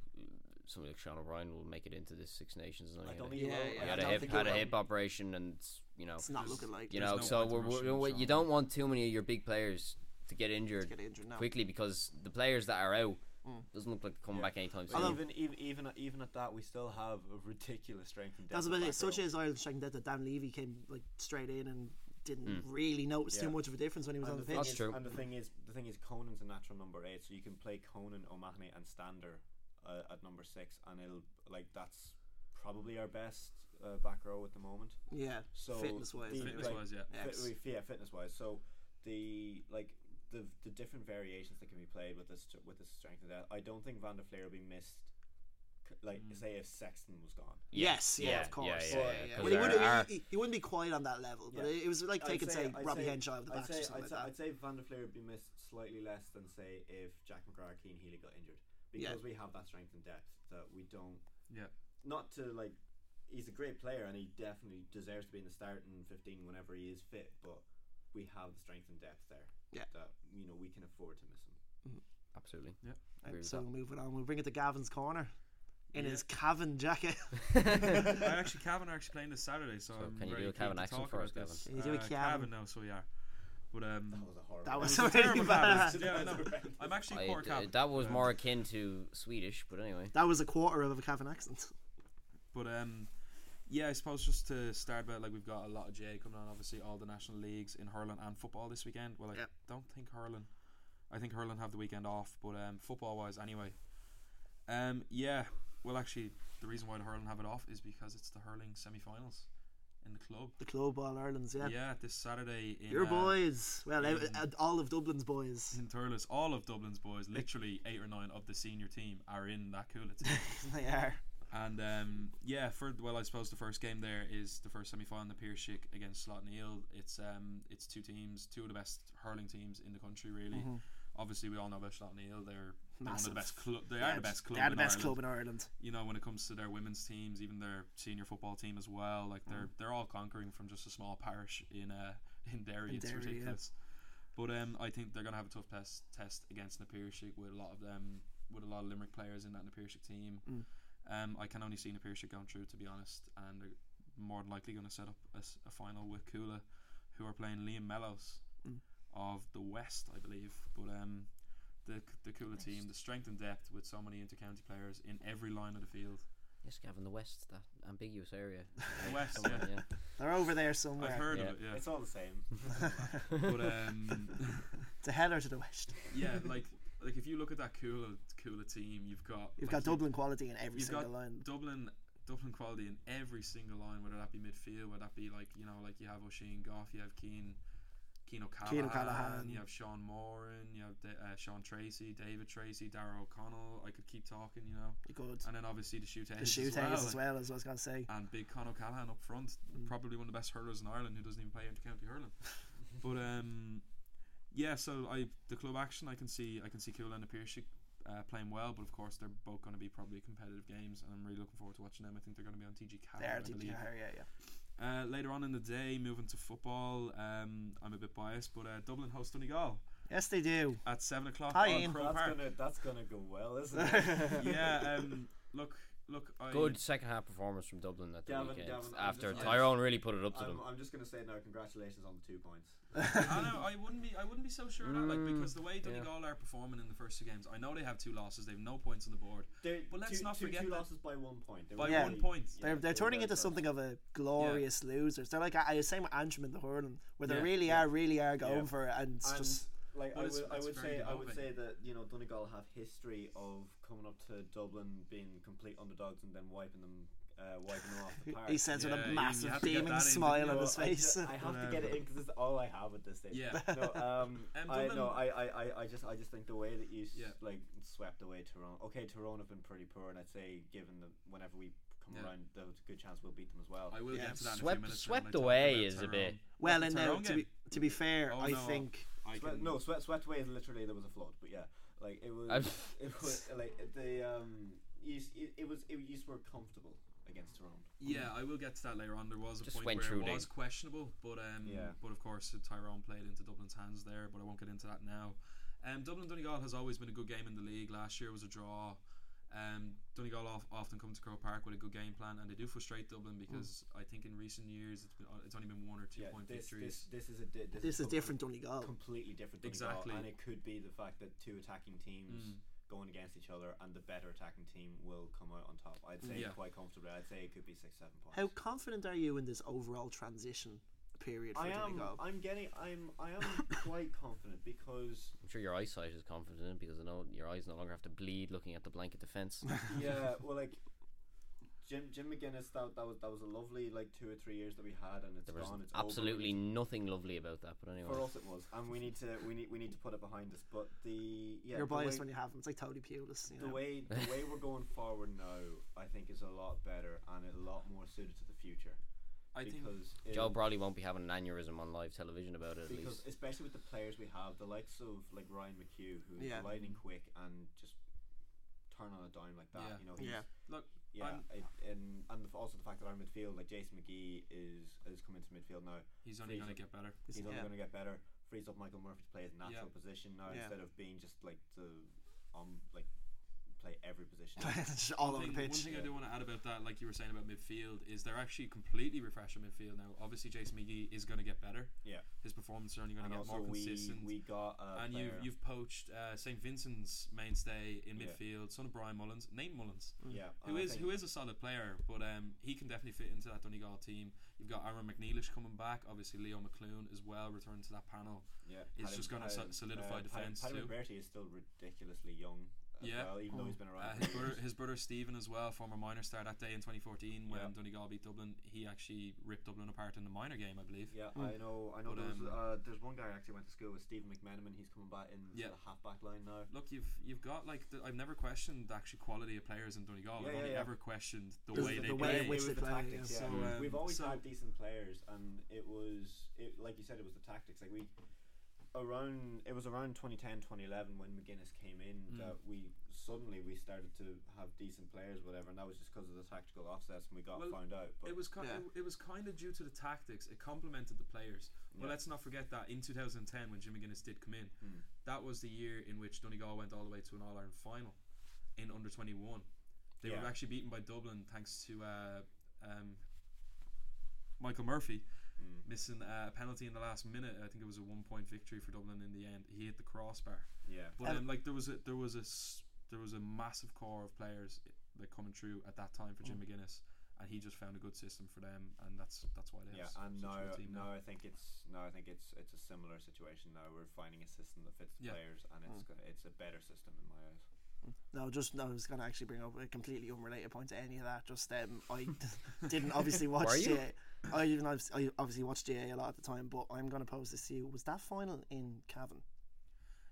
somebody like Sean O'Brien will make it into this Six Nations. And I don't think he Yeah, will. I had a hip had a hip operation, and you know It's not looking like you know, no so point in we're, rushing we're, you don't want too many of your big players to get injured to get injured now. quickly because the players that are out Mm. doesn't look like they're coming Yeah. back anytime soon. Even, even even even at that, we still have a ridiculous strength and depth. That's about back it. Such row. as Ireland strength that Dan Leavy came like straight in and didn't Mm. really notice too much of a difference when he was and on the the pitch. That's true. And the thing is, the thing is, Conan's a natural number eight, so you can play Conan, O'Mahony, and Stander uh, at number six, and it'll like that's probably our best uh, back row at the moment. Yeah, So fitness wise. the- Fitness like, wise, yeah. Yeah. Fit, yeah, fitness wise. So the like the the different variations that can be played with this with this strength of that. I don't think Van der Flier will be missed. Like Mm. say if Sexton was gone. Yes, yeah, Yeah, of course. yeah, yeah, Yeah, yeah, Well, he, would, our- he, he, he wouldn't be quite on that level, but Yeah. it, it was like I'd taking, say, I'd Robbie say- Henshaw of the I'd backs say, or something I'd like say, that. I'd say Van der Flier would be missed slightly less than say if Jack McGrath, Cian Healy got injured Yeah. because we have that strength and depth that we don't. Yeah. Not to like, he's a great player and he definitely deserves to be in the starting fifteen whenever he is fit, but we have the strength and depth there. Yeah. That you know we can afford to miss him. Absolutely. Yeah. Agree Right, so that. we'll move it on. We'll bring it to Gavin's corner in Yeah. his Cavan jacket. I actually, Cavan are actually playing this Saturday, so, So I'm can you do a Cavan to accent talk for us, about this. Can you do a Uh, Cavan? Cavan now, so yeah. But um, That was a horrible. That was It was a really terrible bad. Cavan. Yeah, I know. I'm actually I- poor uh, Cavan. that was Um, more akin to Swedish, but anyway. That was a quarter of a Cavan accent. But um, yeah, I suppose just to start about like we've got a lot of GAA coming on. Obviously, all the national leagues in hurling and football this weekend. Well, I Yep. don't think hurling. I think hurling have the weekend off, but um, football wise, anyway. Um, yeah. Well, actually, the reason why the hurling have it off is because it's the hurling semi-finals in the club. The Club All Ireland's, yeah. Yeah, this Saturday in Your uh, boys. Well, in- all of Dublin's boys. in Thurles. All of Dublin's boys, literally eight or nine of the senior team, are in that team. they are. And um, yeah, for well, I suppose the first game there is the first semi final, the Piarsaigh against Slaughtneil. It's um, it's two teams, two of the best hurling teams in the country, really. Obviously, we all know about Slaughtneil. They're, they're one of the best club. They Yeah, are the best club. They are the in best Ireland. club in Ireland. You know, when it comes to their women's teams, even their senior football team as well. Like they're they're all conquering from just a small parish in uh in Derry. In it's Derry, yeah. ridiculous. But um, I think they're gonna have a tough test test against Na Piarsaigh with a lot of them with a lot of Limerick players in that Na Piarsaigh team. Mm. Um, I can only see Na Piarsaigh going through to be honest, and they're more than likely going to set up a final with Cuala, who are playing Liam Mellows Mm. of the West, I believe. But um, the the Cuala team, the strength and depth with so many intercounty players in every line of the field. Yes, Gavin, the West, that ambiguous area. The West, Come on, yeah. They're over there somewhere. I've heard Yeah. of it, yeah. It's all the same. But um, To hell or to the west. yeah, like like if you look at that Cuala Cuala team, you've got You've like, got Dublin quality in every You've single got line. Dublin Dublin quality in every single line, whether that be midfield, whether that be like you know, like you have Oisín Gough, you have Cian, Cian O'Callaghan, you have Sean Moran, you have Da- uh, Sean Treacy, David Treacy, Dara O'Connell. I could keep talking, you know, You good. and then obviously the shoot The shoot as, as well, as I was going to say. and big Con O'Callaghan up front, probably one of the best hurlers in Ireland who doesn't even play inter-county hurling. but um, yeah, so I the club action I can see I can see Cool and the uh, playing well, but of course they're both going to be probably competitive games, and I'm really looking forward to watching them. I think they're going to be on TG Car. There, I did believe. Yeah, yeah. Uh, later on in the day, moving to football, um, I'm a bit biased, but uh, Dublin host Donegal Yes, they do. at seven o'clock Hi, on Ian. Croke That's Park. gonna that's gonna go well, isn't it? yeah, um, look, look, I, Good second half performance from Dublin at the Gavin- weekend Gavin, after just- Tyrone really put it up to I'm, them. I'm just gonna say now, congratulations on the two points. I know I wouldn't be I wouldn't be so sure of that like Mm, because the way yeah. Donegal are performing in the first two games, I know they have two losses, they have no points on the board. They're, But let's two, not two, forget two that- losses by one point. They By were Yeah. one point. They're they're they turning into something of a glorious losers. They're like I was saying with Antrim in the hurling, where they Yeah, really yeah. are, really are going Yeah. for it, and it's And just like Well, I it's- would, I would very say, I would say that you know Donegal have history of coming up to Dublin, being complete underdogs, and then wiping them, uh, wiping them off the park. he says Yeah, with a massive have to get beaming smile didn't on No, his I face. I, have to get it in because it's all I have at this stage. Yeah. No, um, Um, I no, I, I, I, I just, I just think the way that you Yeah. like swept away Tyrone. Okay, Tyrone have been pretty poor, and I'd say given that whenever we come Yeah. around, there's a good chance we'll beat them as well. I will Yeah. get to that in a Swept- few minutes. swept when I talk away about is a bit- well, and now to be to be fair, Oh, I no. think I Sweat, no, sweat, swept away is literally there was a flood, but yeah, like it was, it was like the um, you, it, it was, it, you just were comfortable against Tyrone. Yeah, I will get to that later on. There was a Just point went where through it the- was questionable, but um, Yeah. but of course Tyrone played into Dublin's hands there. But I won't get into that now. Um, Dublin Donegal has always been a good game in the league. Last year was a draw. Um, Donegal of, often come to Croke Park with a good game plan, and they do frustrate Dublin because I think in recent years it's been it's only been one or two Yeah, point this, victories. this, this is a di- this, this is com- different Donegal. completely different. Donegal, Exactly. and it could be the fact that two attacking teams. Going against each other, and the better attacking team will come out on top. I'd say Yeah. quite comfortably. I'd say it could be six, seven points. How confident are you in this overall transition period for I am. I'm getting. I'm. I am quite confident because I'm sure your eyesight is confident because I know your eyes no longer have to bleed looking at the blanket defense. yeah, well, like Jim Jim McGuinness, that that was that was a lovely like two or three years that we had, and it's there gone. It's absolutely need nothing lovely about that. But anyway, for us it was, and we need to we need we need to put it behind us. But the yeah, You're the biased way, when you have them. It's like Tony Pulis. You the know? way the way we're going forward now, I think is a lot better and a lot more suited to the future. I think because it- Joe Brolly won't be having an aneurysm on live television about it at because least. especially with the players we have, the likes of like Ryan McHugh, who's Yeah. lightning quick and just turn on a dime like that. Yeah. You know, he's, Yeah. look. Yeah, I'm- it, and and the, also the fact that our midfield, like Jason McGee, is is coming to midfield now. He's only going to get better. He's only going to get better. Frees up Michael Murphy to play his natural Yeah. position now Yeah. instead of being just like the um like play every position. Just all One over thing, the one pitch. thing I do want to add about that, like you were saying about midfield, is they're actually completely refreshing midfield now. Obviously, Jason McGee is going to get better. yeah, His performance is only going to get also more we consistent. we got a and player, you've you've poached uh, St Vincent's mainstay in Yeah. midfield, son of Brian Mullins, Nate Mullins, yeah who I is who is a solid player, but um, he can definitely fit into that Donegal team. You've got Odhrán MacNiallais coming back, obviously Leo McLoone as well, returning to that panel. yeah it's Paddy- just gonna solidify uh, defence Paddy, too. Paddy McBrearty is still ridiculously young. As Yeah. well, even though he's been Uh, around. his brother, his brother Stephen as well, former minor star that day in 2014 when Yeah. Donegal beat Dublin. He actually ripped Dublin apart in the minor game, I believe. Yeah, I know. I know. But, there's, um, uh, there's one guy I actually went to school with, Stephen McMenamin. He's coming back in Yeah. the half back line now. Look, you've you've got like the, I've never questioned the actual quality of players in Donegal. Yeah, I've yeah, only yeah. ever questioned the The- way the they way play. in which it they the play, tactics. yeah. Yeah, So, um, we've always so- had decent players, and it was it like you said, it was the tactics. Like we around it was around 2010 2011 when McGuinness came in Mm. that we suddenly we started to have decent players whatever and that was just because of the tactical offsets and we got Well, found out but It was kind Yeah. of, it was kind of due to the tactics. It complemented the players. But Yeah. let's not forget that in 2010 when Jim McGuinness did come in, Hmm. that was the year in which Donegal went all the way to an All Ireland final in under 21. They Yeah. were actually beaten by Dublin thanks to uh, um, Michael Murphy Mm. missing uh, a penalty in the last minute. I think it was a one point victory for Dublin in the end. He hit the crossbar. yeah But Um, um, like there was a there was a there was a massive core of players like coming through at that time for Jim McGuinness, and he just found a good system for them, and that's that's why they have yeah s- and such a now now I think it's now I think it's it's a similar situation now we're finding a system that fits the Yeah. players and it's go- it's a better system in my eyes No, just no. I was going to actually bring up a completely unrelated point to any of that. Just um, I didn't obviously watch? GA. I even I obviously watched GA a lot at the time, but I'm going to pose this to you: Was that final in Cavan?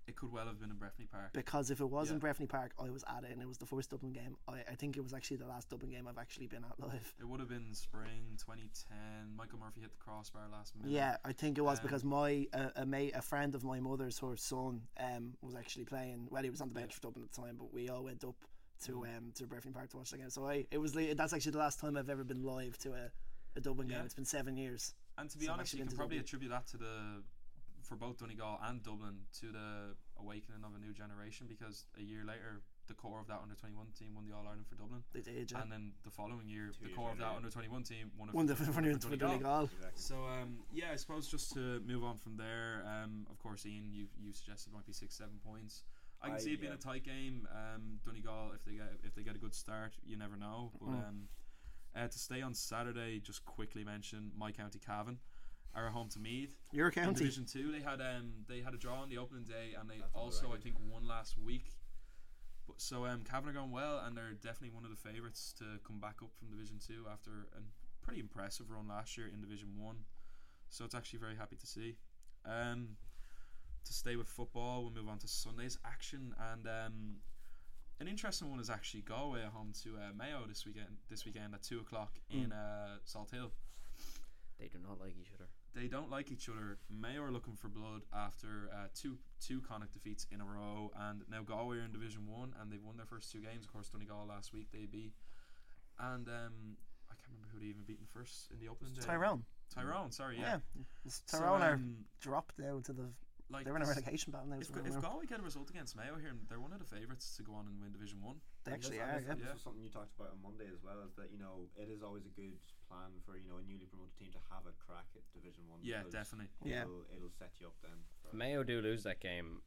It could well have been in Breffni Park. because if it was in Yeah. Breffni Park, I was at it and it was the first Dublin game. I, I think it was actually the last Dublin game I've actually been at live. It would have been spring 2010. Michael Murphy hit the crossbar last minute. Yeah, I think it was Um, because my uh, a mate, a friend of my mother's, her son, um, was actually playing. Well, he was on the bench for Dublin at the time, but we all went up to Mm-hmm. um to Breffni Park to watch the game. So I it was that's actually the last time I've ever been live to a, a Dublin game. It's been seven years. And to be So honest, you can probably Dublin. attribute that to the, for both Donegal and Dublin, to the awakening of a new generation because a year later, the core of that under 21 team won the All Ireland for Dublin. They did, yeah. And then the following year, Two the core of that under 21 team won it One for, for Donegal. Exactly. So um, yeah, I suppose just to move on from there. Um, of course, Ian, you you suggested it might be six, seven points. I can I- see it being yeah. a tight game. Um, Donegal, if they get if they get a good start, you never know. But Mm. um, uh, to stay on Saturday, just quickly mention my county Cavan are home to Meath. Your In county. Division Two, they had um they had a draw on the opening day, and they That's on the also I think won last week. But so um Cavan are going well, and they're definitely one of the favourites to come back up from Division Two after a pretty impressive run last year in Division One. So it's actually very happy to see. Um, to stay with football, we'll move on to Sunday's action, and um, an interesting one is actually Galway at home to uh, Mayo this weekend. This weekend at two o'clock in uh, Salthill They do not like each other. They don't like each other. Mayo are looking for blood after uh, two two Connacht defeats in a row, and now Galway are in Division One, and they've won their first two games. Of course, Donegal last week they beat, and um, I can't remember who they even beaten first in the opening day. Tyrone. Tyrone, sorry, yeah. Yeah. It's So, Tyrone are um, dropped now to the. like They're in a relegation battle now. If, so I if don't know. Galway get a result against Mayo here, they're one of the favourites to go on and win Division One. They actually are. Yeah. this was something you talked about on Monday as well. Is that you know it is always a good plan for you know a newly promoted team to have a crack at Division One. Yeah, because definitely. Yeah. It'll, it'll set you up then. If for- Mayo do lose that game,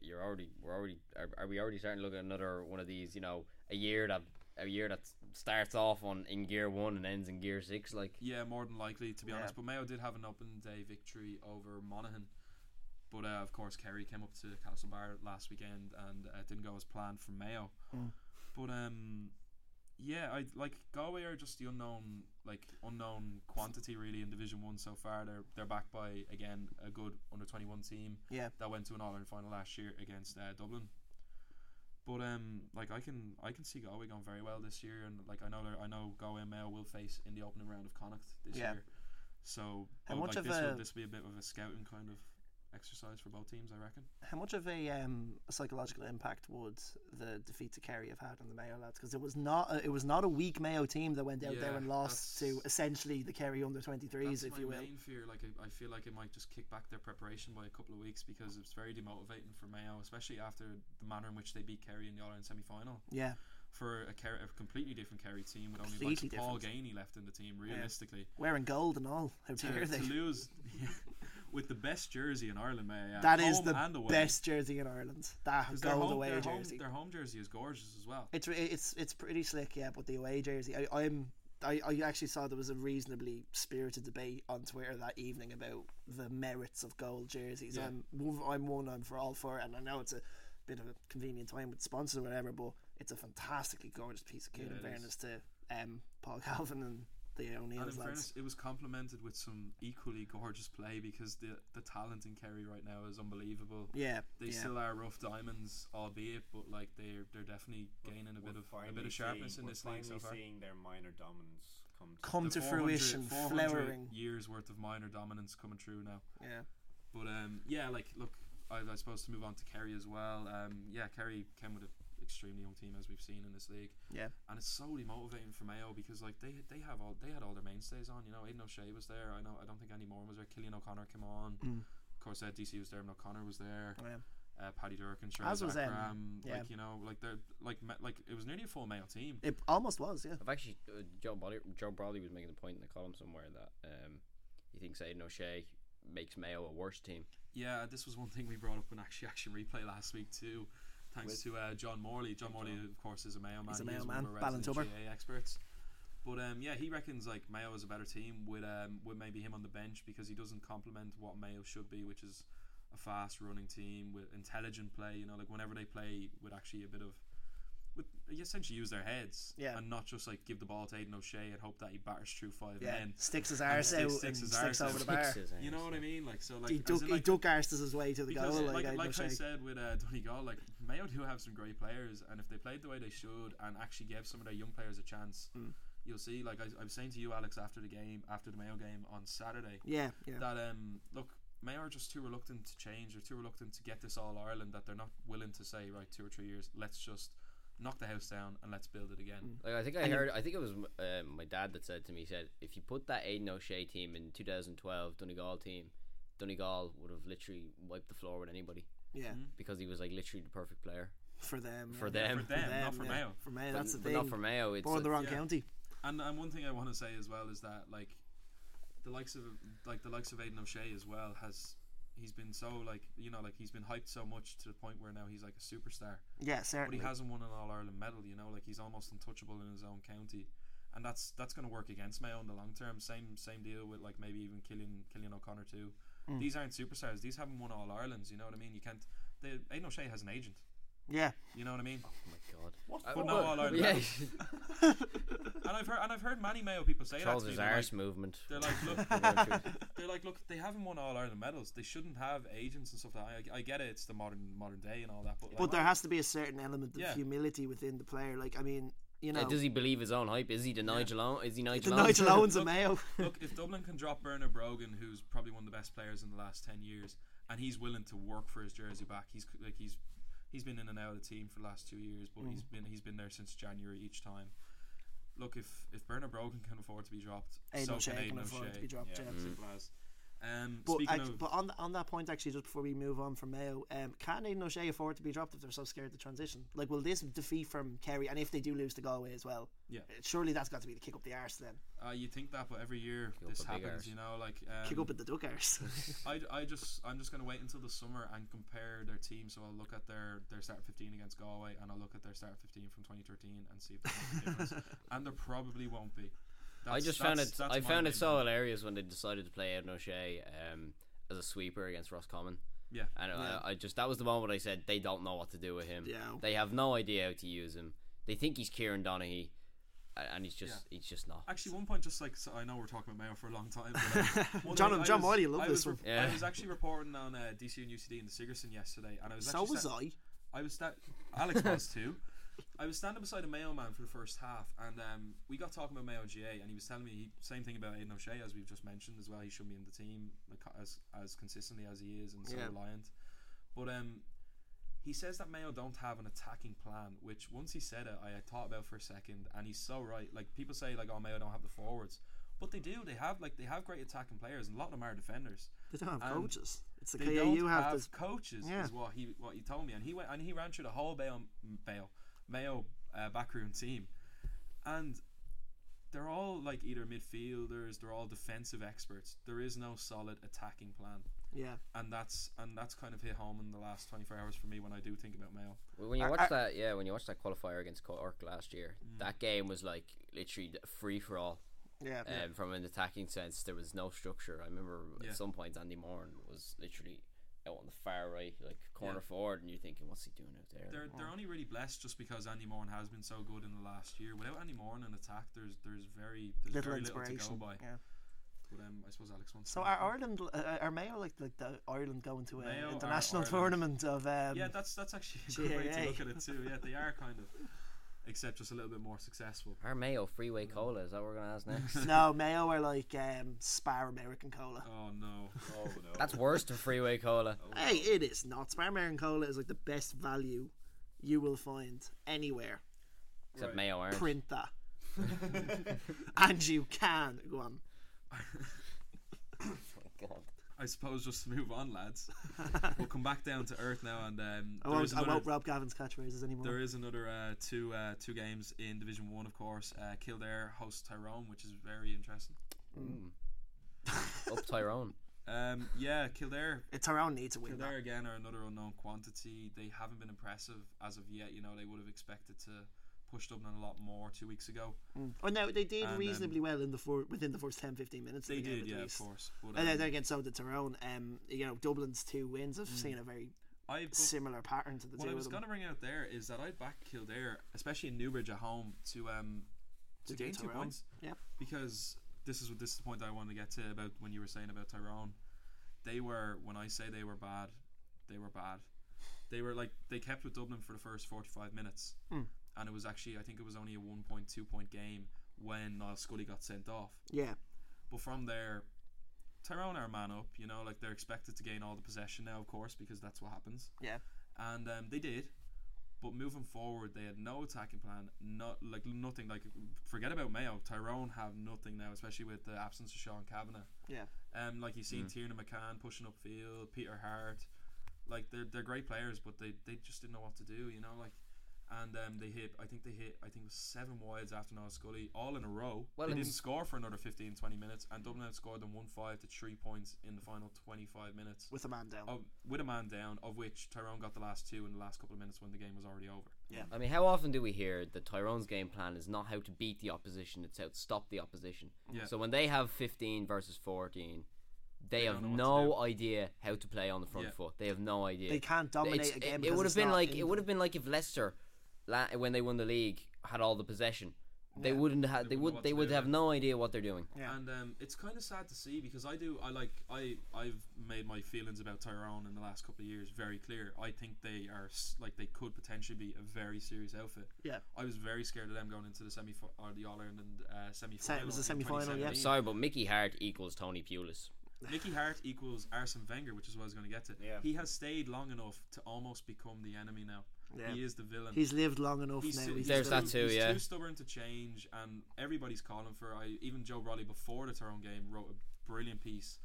you're already we're already are, are we already starting to look at another one of these? You know, a year that a year that starts off on in gear one and ends in gear six. Like Yeah, more than likely, to be Yeah. honest. But Mayo did have an open day victory over Monaghan. But uh, of course, Kerry came up to Castlebar last weekend and uh, didn't go as planned for Mayo. Mm. But um, yeah, I like Galway are just the unknown, like unknown quantity really in Division One so far. They're they're backed by again a good under twenty one team Yeah. that went to an All Ireland final last year against uh, Dublin. But um, like I can I can see Galway going very well this year, and like I know they're- I know Galway and Mayo will face in the opening round of Connacht this Yeah. year. So How much like of this a- will this will be a bit of a scouting kind of exercise for both teams, I reckon. How much of a, um, a psychological impact would the defeat to Kerry have had on the Mayo lads? Because it was not a, it was not a weak Mayo team that went out there and lost to essentially the Kerry under twenty threes, if you will. main fear. Like I, I feel like it might just kick back their preparation by a couple of weeks because it's very demotivating for Mayo, especially after the manner in which they beat Kerry in the All Ireland semi final. Yeah, For a, Kerry, a completely different Kerry team with only like Paul. Geaney left in the team, realistically. wearing gold and all. How to, dare to they? lose with the best jersey in Ireland, may I add. That is Home the and away. best jersey in Ireland. That 'Cause their gold home, away their jersey. Home, their home jersey is gorgeous as well. It's it's it's pretty slick, yeah. But the away jersey, I, I'm I, I actually saw there was a reasonably spirited debate on Twitter that evening about the merits of gold jerseys. Yeah. I'm one- I'm one. I'm for all for it, and I know it's a bit of a convenient time with sponsors or whatever, but it's a fantastically gorgeous piece of kit. Yeah, in fairness is. to um, Paul Galvin and the And in O'Neill's lads. fairness, it was complemented with some equally gorgeous play because the the talent in Kerry right now is unbelievable. Yeah, They yeah. still are rough diamonds, albeit, but like they're they're definitely gaining a bit We're of a bit of sharpness seeing, in this league so finally far. seeing their minor dominance come to Come to 400 fruition, 400 flowering. years worth of minor dominance coming true now. Yeah, But um, yeah, like look, I, I suppose to move on to Kerry as well. Um, yeah, Kerry came with an extremely young team as we've seen in this league, yeah, and it's so demotivating for Mayo because like they they have all they had all their mainstays on. You know, Aidan O'Shea was there. I know I don't think any more was there. Cillian O'Connor came on. Mm. Of course, uh, DC was there. and O'Connor was there. yeah. Uh, Paddy Durcan, As Charles was, um, Akram, yeah. like you know, like they're like ma- like it was nearly a full Mayo team. It almost was, yeah. I've actually uh, Joe Brolly, Joe Brolly was making the point in the column somewhere that um, he thinks Aidan O'Shea makes Mayo a worse team. Yeah, this was one thing we brought up in actually action replay last week too. Thanks With- to uh, John Morley. John Morley, John. of course, is a Mayo man. He's a Mayo of man, Ballintober. Experts. But um, yeah, he reckons like Mayo is a better team with um, with maybe him on the bench because he doesn't complement what Mayo should be, which is a fast running team with intelligent play. You know, like whenever they play with actually a bit of with you essentially use their heads, Yeah. and not just like give the ball to Aidan O'Shea and hope that he batters through five Yeah, men. sticks his arse sticks- out sticks and his sticks arse over the bar. You know what I mean? Like so, like He as duck, in, he like, duck arsed his way to the because goal. like, Like, like, I O'Shea. said with uh, Donegal, like Mayo do have some great players, and if they played the way they should and actually gave some of their young players a chance, Mm. you'll see. Like I, I was saying to you, Alex, after the game, after the Mayo game on Saturday, Yeah, yeah. that um look. Mayo are just too reluctant to change. They're too reluctant to get this All Ireland that they're not willing to say right two or three years. Let's just knock the house down and let's build it again. Like I think I And heard. I think it was uh, my dad that said to me. He said if you put that Aidan O'Shea team in 2012 Donegal team, Donegal would have literally wiped the floor with anybody yeah, because he was like literally the perfect player. for them. For yeah. them. For them, not for yeah. Mayo. For Mayo, But- that's the but thing. not for Mayo. It's Born in the wrong yeah. county. And and one thing I want to say as well is that like the likes of like the likes of Aidan O'Shea as well has he's been so like you know like he's been hyped so much to the point where now he's like a superstar. Yeah, certainly. But he hasn't won an All Ireland medal. You know, like he's almost untouchable in his own county, and that's that's going to work against Mayo in the long term. Same same deal with like maybe even Cillian Cillian O'Connor too. Mm. These aren't superstars. These haven't won All Irelands. You know what I mean? You can't. The Aidan O'Shea has an agent. Yeah, You know what I mean? Oh my god. What But for? no All Ireland. Yeah. And I've heard and I've heard many Mayo people say that. Charles To me. like, movement. they're like, look, We're going through- they're like, look, they haven't won All Ireland medals. They shouldn't have agents and stuff like that. I, I get it, it's the modern modern day and all that, but, like, but there has to be a certain element of Yeah. humility within the player. Like, I mean, you know, Yeah, does he believe his own hype? Is he the Nigel Owen? Is he the Nigel Nigel Owens? Owens of Mayo. look, if Dublin can drop Bernard Brogan, who's probably one of the best players in the last ten years, and he's willing to work for his jersey back, he's like he's he's been in and out of the team for the last two years, but Mm. he's been he's been there since January each time. Look, if if Bernard Brogan can afford to be dropped, Aidan so O'Shea can can Aidan afford O'Shea. to be dropped, Yeah, yeah. simple as. Um, But, speaking of, but on on that point, actually, just before we move on from Mayo, um, can Aidan O'Shea afford to be dropped if they're so scared to transition? Like, will this defeat from Kerry, and if they do lose to Galway as well, yeah, uh, surely that's got to be the kick up the arse then. uh, you think that, but every year up this happens. You know, like um, kick up at the duck arse. I, I just I'm just gonna wait until the summer and compare their team. So I'll look at their their start 15 against Galway and I'll look at their start 15 from 2013 and see if there's any difference. and there probably won't be. I That's- just found it. I found it opinion. so hilarious when they decided to play Aidan O'Shea um, as a sweeper against Roscommon. Yeah. And Yeah. I, I just that was the moment I said they don't know what to do with him. Yeah. They have no idea how to use him. They think he's Kieran Donaghy, a- and he's just he's just not. Actually, one point, just like so I know we're talking about Mayo for a long time. But, one John- thing I John was- Wiley loved I this was, one. Yeah. I was actually reporting on uh, DC and UCD in the Sigerson yesterday, and I was so actually was sta- I. I was sta- Alex was too. I was standing beside a Mayo man for the first half, and um, we got talking about Mayo GA, and he was telling me he, same thing about Aidan O'Shea as we've just mentioned as well. He should be in the team like, as as consistently as he is and so Yeah. reliant. But um, he says that Mayo don't have an attacking plan, which once he said it, I had thought about for a second, and he's so right. Like people say, like oh Mayo don't have the forwards, but they do. They have like they have great attacking players, and a lot of them are defenders. They don't have And coaches. It's the They KAU don't have, have this. coaches, Yeah. is what he what he told me, and he went and he ran through the whole Mayo Mayo, Mayo uh, backroom team, and they're all like either midfielders, they're all defensive experts. There is no solid attacking plan, Yeah, and that's and that's kind of hit home in the last twenty four hours for me when I do think about Mayo. Well, When you Are- watch are- that, yeah, when you watch that qualifier against Cork last year, Mm. that game was like literally free for all. yeah. Um, from an attacking sense, there was no structure. I remember Yeah. at some point Andy Moran was literally out on the far right, like corner Yeah. forward, and you're thinking, what's he doing out there? They're they're only really blessed just because Andy Moran has been so good in the last year. Without Andy Moran in attack, there's there's very there's little very little to go inspiration. by. Yeah. But um, I suppose Alex wants. So to- are Ireland, uh, are Mayo like like the Ireland going to an international tournament of? Um, yeah, that's that's actually a good way to look at it too. Yeah, they are kind of, except just a little bit more successful. Our Mayo Freeway Cola, is that what we're going to ask next? no, Mayo are like um, Spar American Cola. Oh no. Oh no. That's worse than Freeway Cola. Hey, it is not. Spar American Cola is like the best value you will find anywhere. Except Right. Mayo Orange. Print that. and you can. Go on. God. I suppose just to move on, lads. we'll come back down to earth now, and um, I won't, is I won't rob Gavin's catchphrases anymore. there is another uh, two uh, two games in Division One, of course. Uh, Kildare hosts Tyrone, which is very interesting. Mm. Up Tyrone. Um, yeah, Kildare. Tyrone needs to win Kildare that. again are another unknown quantity. They haven't been impressive as of yet. You know, they would have expected to push Dublin a lot more two weeks ago. Oh no, they did And, um, reasonably well in the four, within the first 10, 15 minutes. of They the did, yeah, of course. But, And then, um, then again, so did Tyrone. Um, you know, Dublin's two wins have seen a very I but similar pattern to the what I was going to bring out there is that I'd back Kildare, especially in Newbridge at home, to um to, To gain two points. Yeah. Because this is what this is the point I wanted to get to about when you were saying about Tyrone. They were when I say they were bad, they were bad. They were like they kept with Dublin for the first forty five minutes, Mm. And it was actually I think it was only a one point two point game when Niall Scully got sent off. Yeah, But from there, Tyrone are man up. You know, like they're expected to gain all the possession now, of course, because that's what happens yeah, and um, they did. But moving forward, they had no attacking plan, not like nothing. Like forget about Mayo. Tyrone have nothing now, especially with the absence of Sean Cavanagh. yeah. Um, like you've seen Tiernan McCann pushing upfield, Peter Harte, like they're they're great players, but they, they just didn't know what to do. You know, like, and um, they hit. I think they hit. I think it was seven wides after Niall Scully, all in a row. Well, they didn't score for another 15, 20 minutes, and Dublin outscored them one five to three points in the final twenty five minutes With a man down. of, with a man down, of which Tyrone got the last two in the last couple of minutes when the game was already over. Yeah. I mean, how often do we hear that Tyrone's game plan is not how to beat the opposition; it's how to stop the opposition. Yeah. So when they have 15 versus 14, they, They have don't know what to no idea how to play on the front Yeah. foot. They have no idea. They can't dominate It's- a game It, because would have been like in it would have been like if Leicester, la- when they won the league, had all the possession. They Yeah. wouldn't have. They They wouldn't know would. what They would have yeah. no idea what they're doing. Yeah. And um, it's kind of sad to see because I do I like I I've made my feelings about Tyrone in the last couple of years very clear. I think they are like they could potentially be a very serious outfit. yeah. I was very scared of them going into the semi or the All Ireland uh, semi final. it was the semi-final, yeah. Sorry, but Mickey Harte equals Tony Pulis. Mickey Harte equals Arsene Wenger, which is what I was going to get to. Yeah. He has stayed long enough to almost become the enemy now. Yeah. He is the villain. He's lived long enough He's now. too, He's There's still- that too, he's yeah. too stubborn to change, and everybody's calling for. I even Joe Brolly before the Tyrone game wrote a brilliant piece,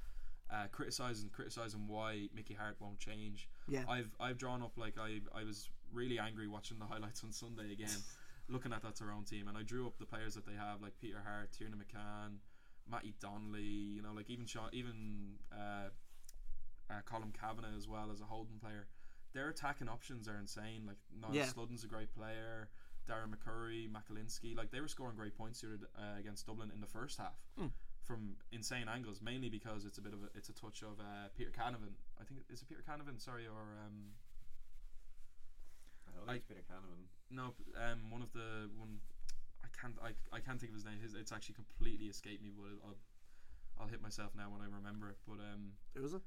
uh, criticizing criticizing why Mickey Harte won't change. Yeah. I've I've drawn up like I I was really angry watching the highlights on Sunday again, looking at that Tyrone team, and I drew up the players that they have like Peter Harte, Tiernan McCann, Matty Donnelly, you know, like even Sean, even uh, uh, Colm Cavanagh as well as a holding player. Their attacking options are insane. Like Niall Yeah. Sludden's a great player. Darren McCurry, McAliskey, like they were scoring great points here uh, against Dublin in the first half from insane angles, mainly because it's a bit of a it's a touch of uh, Peter Canavan. I think it's Peter Canavan, sorry, or um, I don't think it's Peter Canavan. no, um, one of the one. I can't I, I can't think of his name. His, it's actually completely escaped me, but I'll I'll hit myself now when I remember it. But um, Who was it?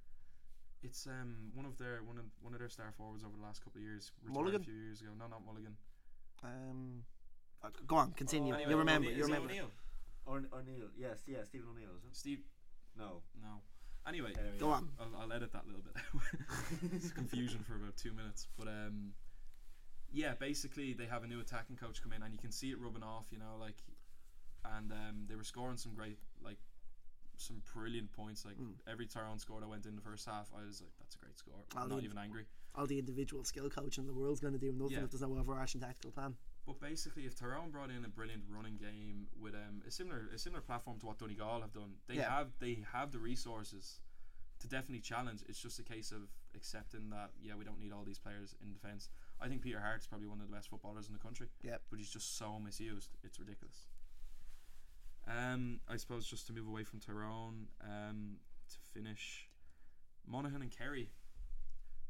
It's um one of their one of one of their star forwards over the last couple of years. retired Mulligan? a few years ago. No, not Mulligan. Um, uh, go on, continue. Oh, you remember? Is You remember? O'Neill? Or O'Neill. Yes, yeah, Stephen O'Neill, is it? Steve. No. No. Anyway, Anyway, Go on. I'll, I'll edit that little bit. it's confusion for about two minutes, but um, yeah, basically they have a new attacking coach come in, and you can see it rubbing off. You know, like, and um, they were scoring some great, like, some brilliant points. Like Hmm. every Tyrone score that went in the first half, I was like, that's a great score. I'm not leave- even angry. All the individual skill coach in the world's going to do nothing Yeah. if there's no overarching tactical plan. But basically, if Tyrone brought in a brilliant running game with um, a similar a similar platform to what Donegal have done, they Yeah. have they have the resources to definitely challenge. It's just a case of accepting that yeah, we don't need all these players in defence. I think Peter Harte's probably one of the best footballers in the country. Yeah. but he's just so misused. It's ridiculous. Um, I suppose just to move away from Tyrone, um, to finish, Monaghan and Kerry.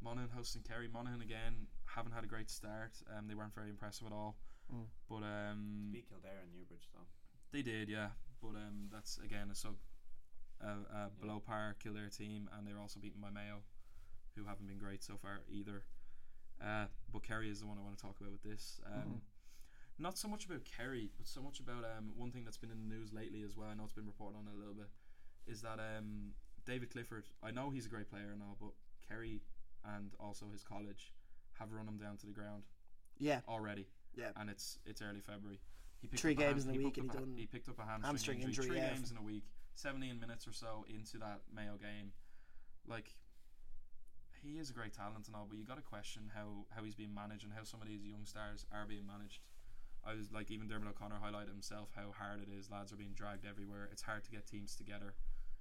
Monaghan hosting Kerry. Monaghan again haven't had a great start. Um, they weren't very impressive at all. Mm. But um, Beat Kildare and Newbridge, though. they did, yeah. But um, that's again a sub, a, a below par Kildare team, and they're also beaten by Mayo, who haven't been great so far either. Uh, but Kerry is the one I want to talk about with this. Um, Not so much about Kerry, but so much about um, one thing that's been in the news lately as well. I know it's been reported on a little bit. Is that um, David Clifford? I know he's a great player and all, but Kerry and also his college have run him down to the ground Yeah, already yeah. and it's it's early February. He Three up games in a week picked and he done he picked up a hamstring, hamstring injury. injury, Three yeah. games in a week, seventeen minutes or so into that Mayo game. Like he is a great talent and all, but you got to question how how he's being managed and how some of these young stars are being managed. I was like even Dermot O'Connor highlighted himself how hard it is. Lads are being dragged everywhere. It's hard to get teams together.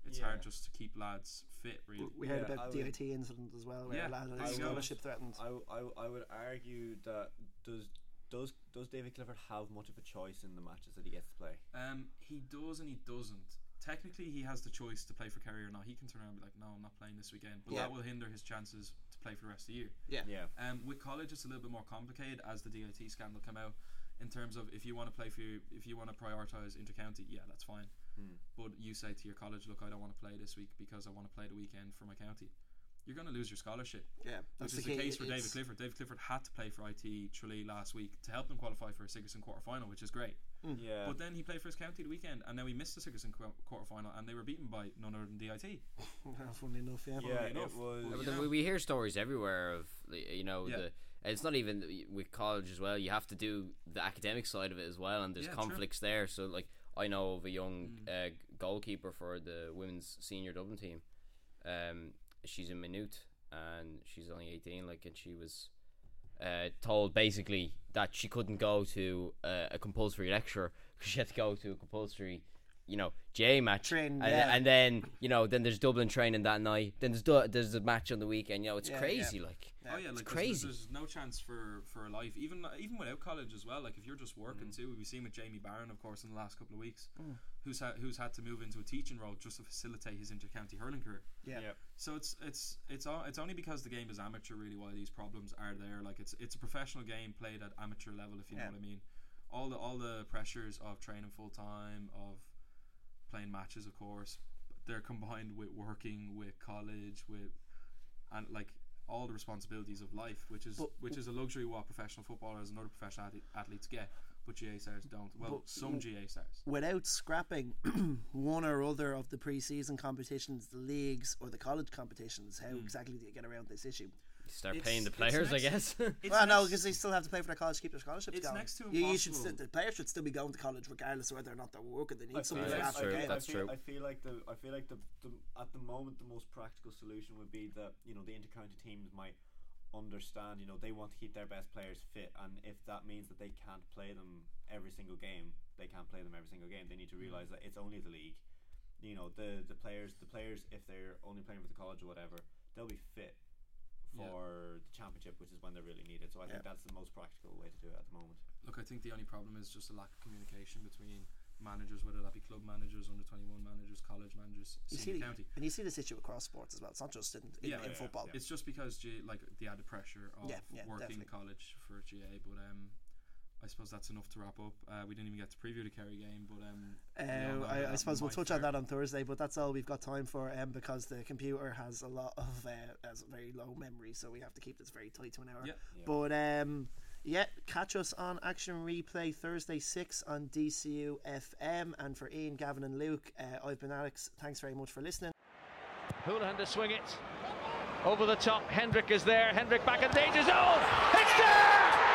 It's Yeah. hard just to keep lads fit. Really. We heard Yeah, about the would- DIT incident as well, where Yeah, a lad had I his scholarship threatened. I, I, I would argue that does does does David Clifford have much of a choice in the matches that he gets to play? Um, he does and he doesn't. Technically, he has the choice to play for Kerry or not. He can turn around and be like, "No, I'm not playing this weekend," but Yeah. that will hinder his chances to play for the rest of the year. Yeah. Yeah. Um, with college, it's a little bit more complicated as the DIT scandal came out. In terms of if you want to play for your, if you want to prioritize intercounty, yeah, that's fine. Hmm. But you say to your college, look, I don't want to play this week because I want to play the weekend for my county. You're going to lose your scholarship, Yeah, that's which is the the case for David Clifford. David Clifford had to play for IT Tralee last week to help them qualify for a Sigerson quarter final, which is great. Yeah. But then he played for his county the weekend, and now he missed the Sigerson qu- quarter final, and they were beaten by none other than DIT. Funny enough, yeah. yeah, enough. it was. But But you know- we, we hear stories everywhere of you know Yeah. the it's not even with college as well. You have to do the academic side of it as well, and there's Yeah, true. conflicts there. So like I know of a young Mm. uh, goalkeeper for the women's senior Dublin team. Um, she's in Minute and she's only eighteen. Like, and she was uh, told basically that she couldn't go to uh, a compulsory lecture because she had to go to a compulsory. You know, GA match, Train, and, yeah. and then you know, then there's Dublin training that night. Then there's du- there's a match on the weekend. You know, it's Yeah, crazy. yeah. Like, Oh yeah, like it's there's- crazy. There's, no chance for for a life, even even without college as well. Like if you're just working mm. too, we've seen with Jamie Barron, of course, in the last couple of weeks, mm. who's ha- who's had to move into a teaching role just to facilitate his intercounty hurling career. Yeah. Yeah. So it's it's it's all, it's only because the game is amateur really why these problems are there. Like it's it's a professional game played at amateur level, if you Yeah. know what I mean. All the all the pressures of training full time, of playing matches, of course, they're combined with working, with college, with and like all the responsibilities of life, which is But- which is a luxury what professional footballers and other professional athlete, athletes get, but GAA stars don't. Well, But- some GAA stars. Without scrapping one or other of the pre-season competitions, the leagues, or the college competitions, how hmm. exactly do you get around this issue? Start It's- paying the it's players, I guess. It's well, no, because they still have to pay for their college to keep their scholarships It's going. next to you, you should impossible. st- the players should still be going to college regardless of whether or not they're working. They need I something feel for like- true, game. that's I feel, true. I feel like the I feel like the, the at the moment the most practical solution would be that you know the intercounty teams might understand you know they want to keep their best players fit and if that means that they can't play them every single game they can't play them every single game they need to Mm. realize that it's only the league you know the the players the players if they're only playing for the college or whatever they'll be fit Yeah. for the championship which is when they're really needed so I Yeah. think that's the most practical way to do it at the moment Look, I think the only problem is just a lack of communication between managers, whether that be club managers, under twenty one managers, college managers, You see, senior the- county. and you see this issue across sports as well. It's not just in, in, Yeah, in yeah, football. yeah. It's just because G, like the added pressure of Yeah, yeah, working definitely. college for GAA, but um, I suppose that's enough to wrap up. Uh, we didn't even get to preview the Kerry game, but um, we all Uh, know I, I suppose we'll might touch on that on Thursday, but that's all we've got time for um, because the computer has a lot of uh, has very low memory, so we have to keep this very tight to an hour. Yeah. Yeah. But um, yeah, catch us on Action Replay Thursday six on DCU FM, and for Ian, Gavin, and Luke, uh, I've been Alex. Thanks very much for listening. Hoolahan to swing it. Over the top, Hendrick is there. Hendrick back in danger zone. It's there!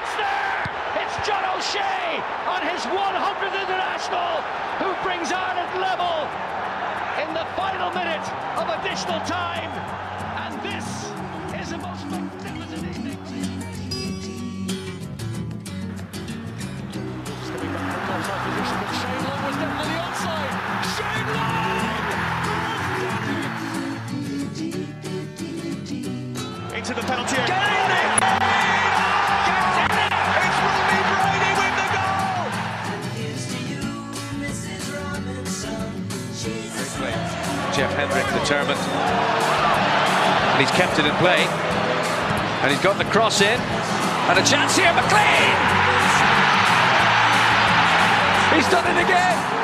It's there! It's John O'Shea on his 100th international who brings Ireland level in the final minute of additional time. And this is the most magnificent evening. Just back from offside position, but Shane Long was definitely onside. Shane Long! Into the penalty area. Determined. And he's kept it in play. And he's got the cross in. And a chance here, McClean! He's done it again!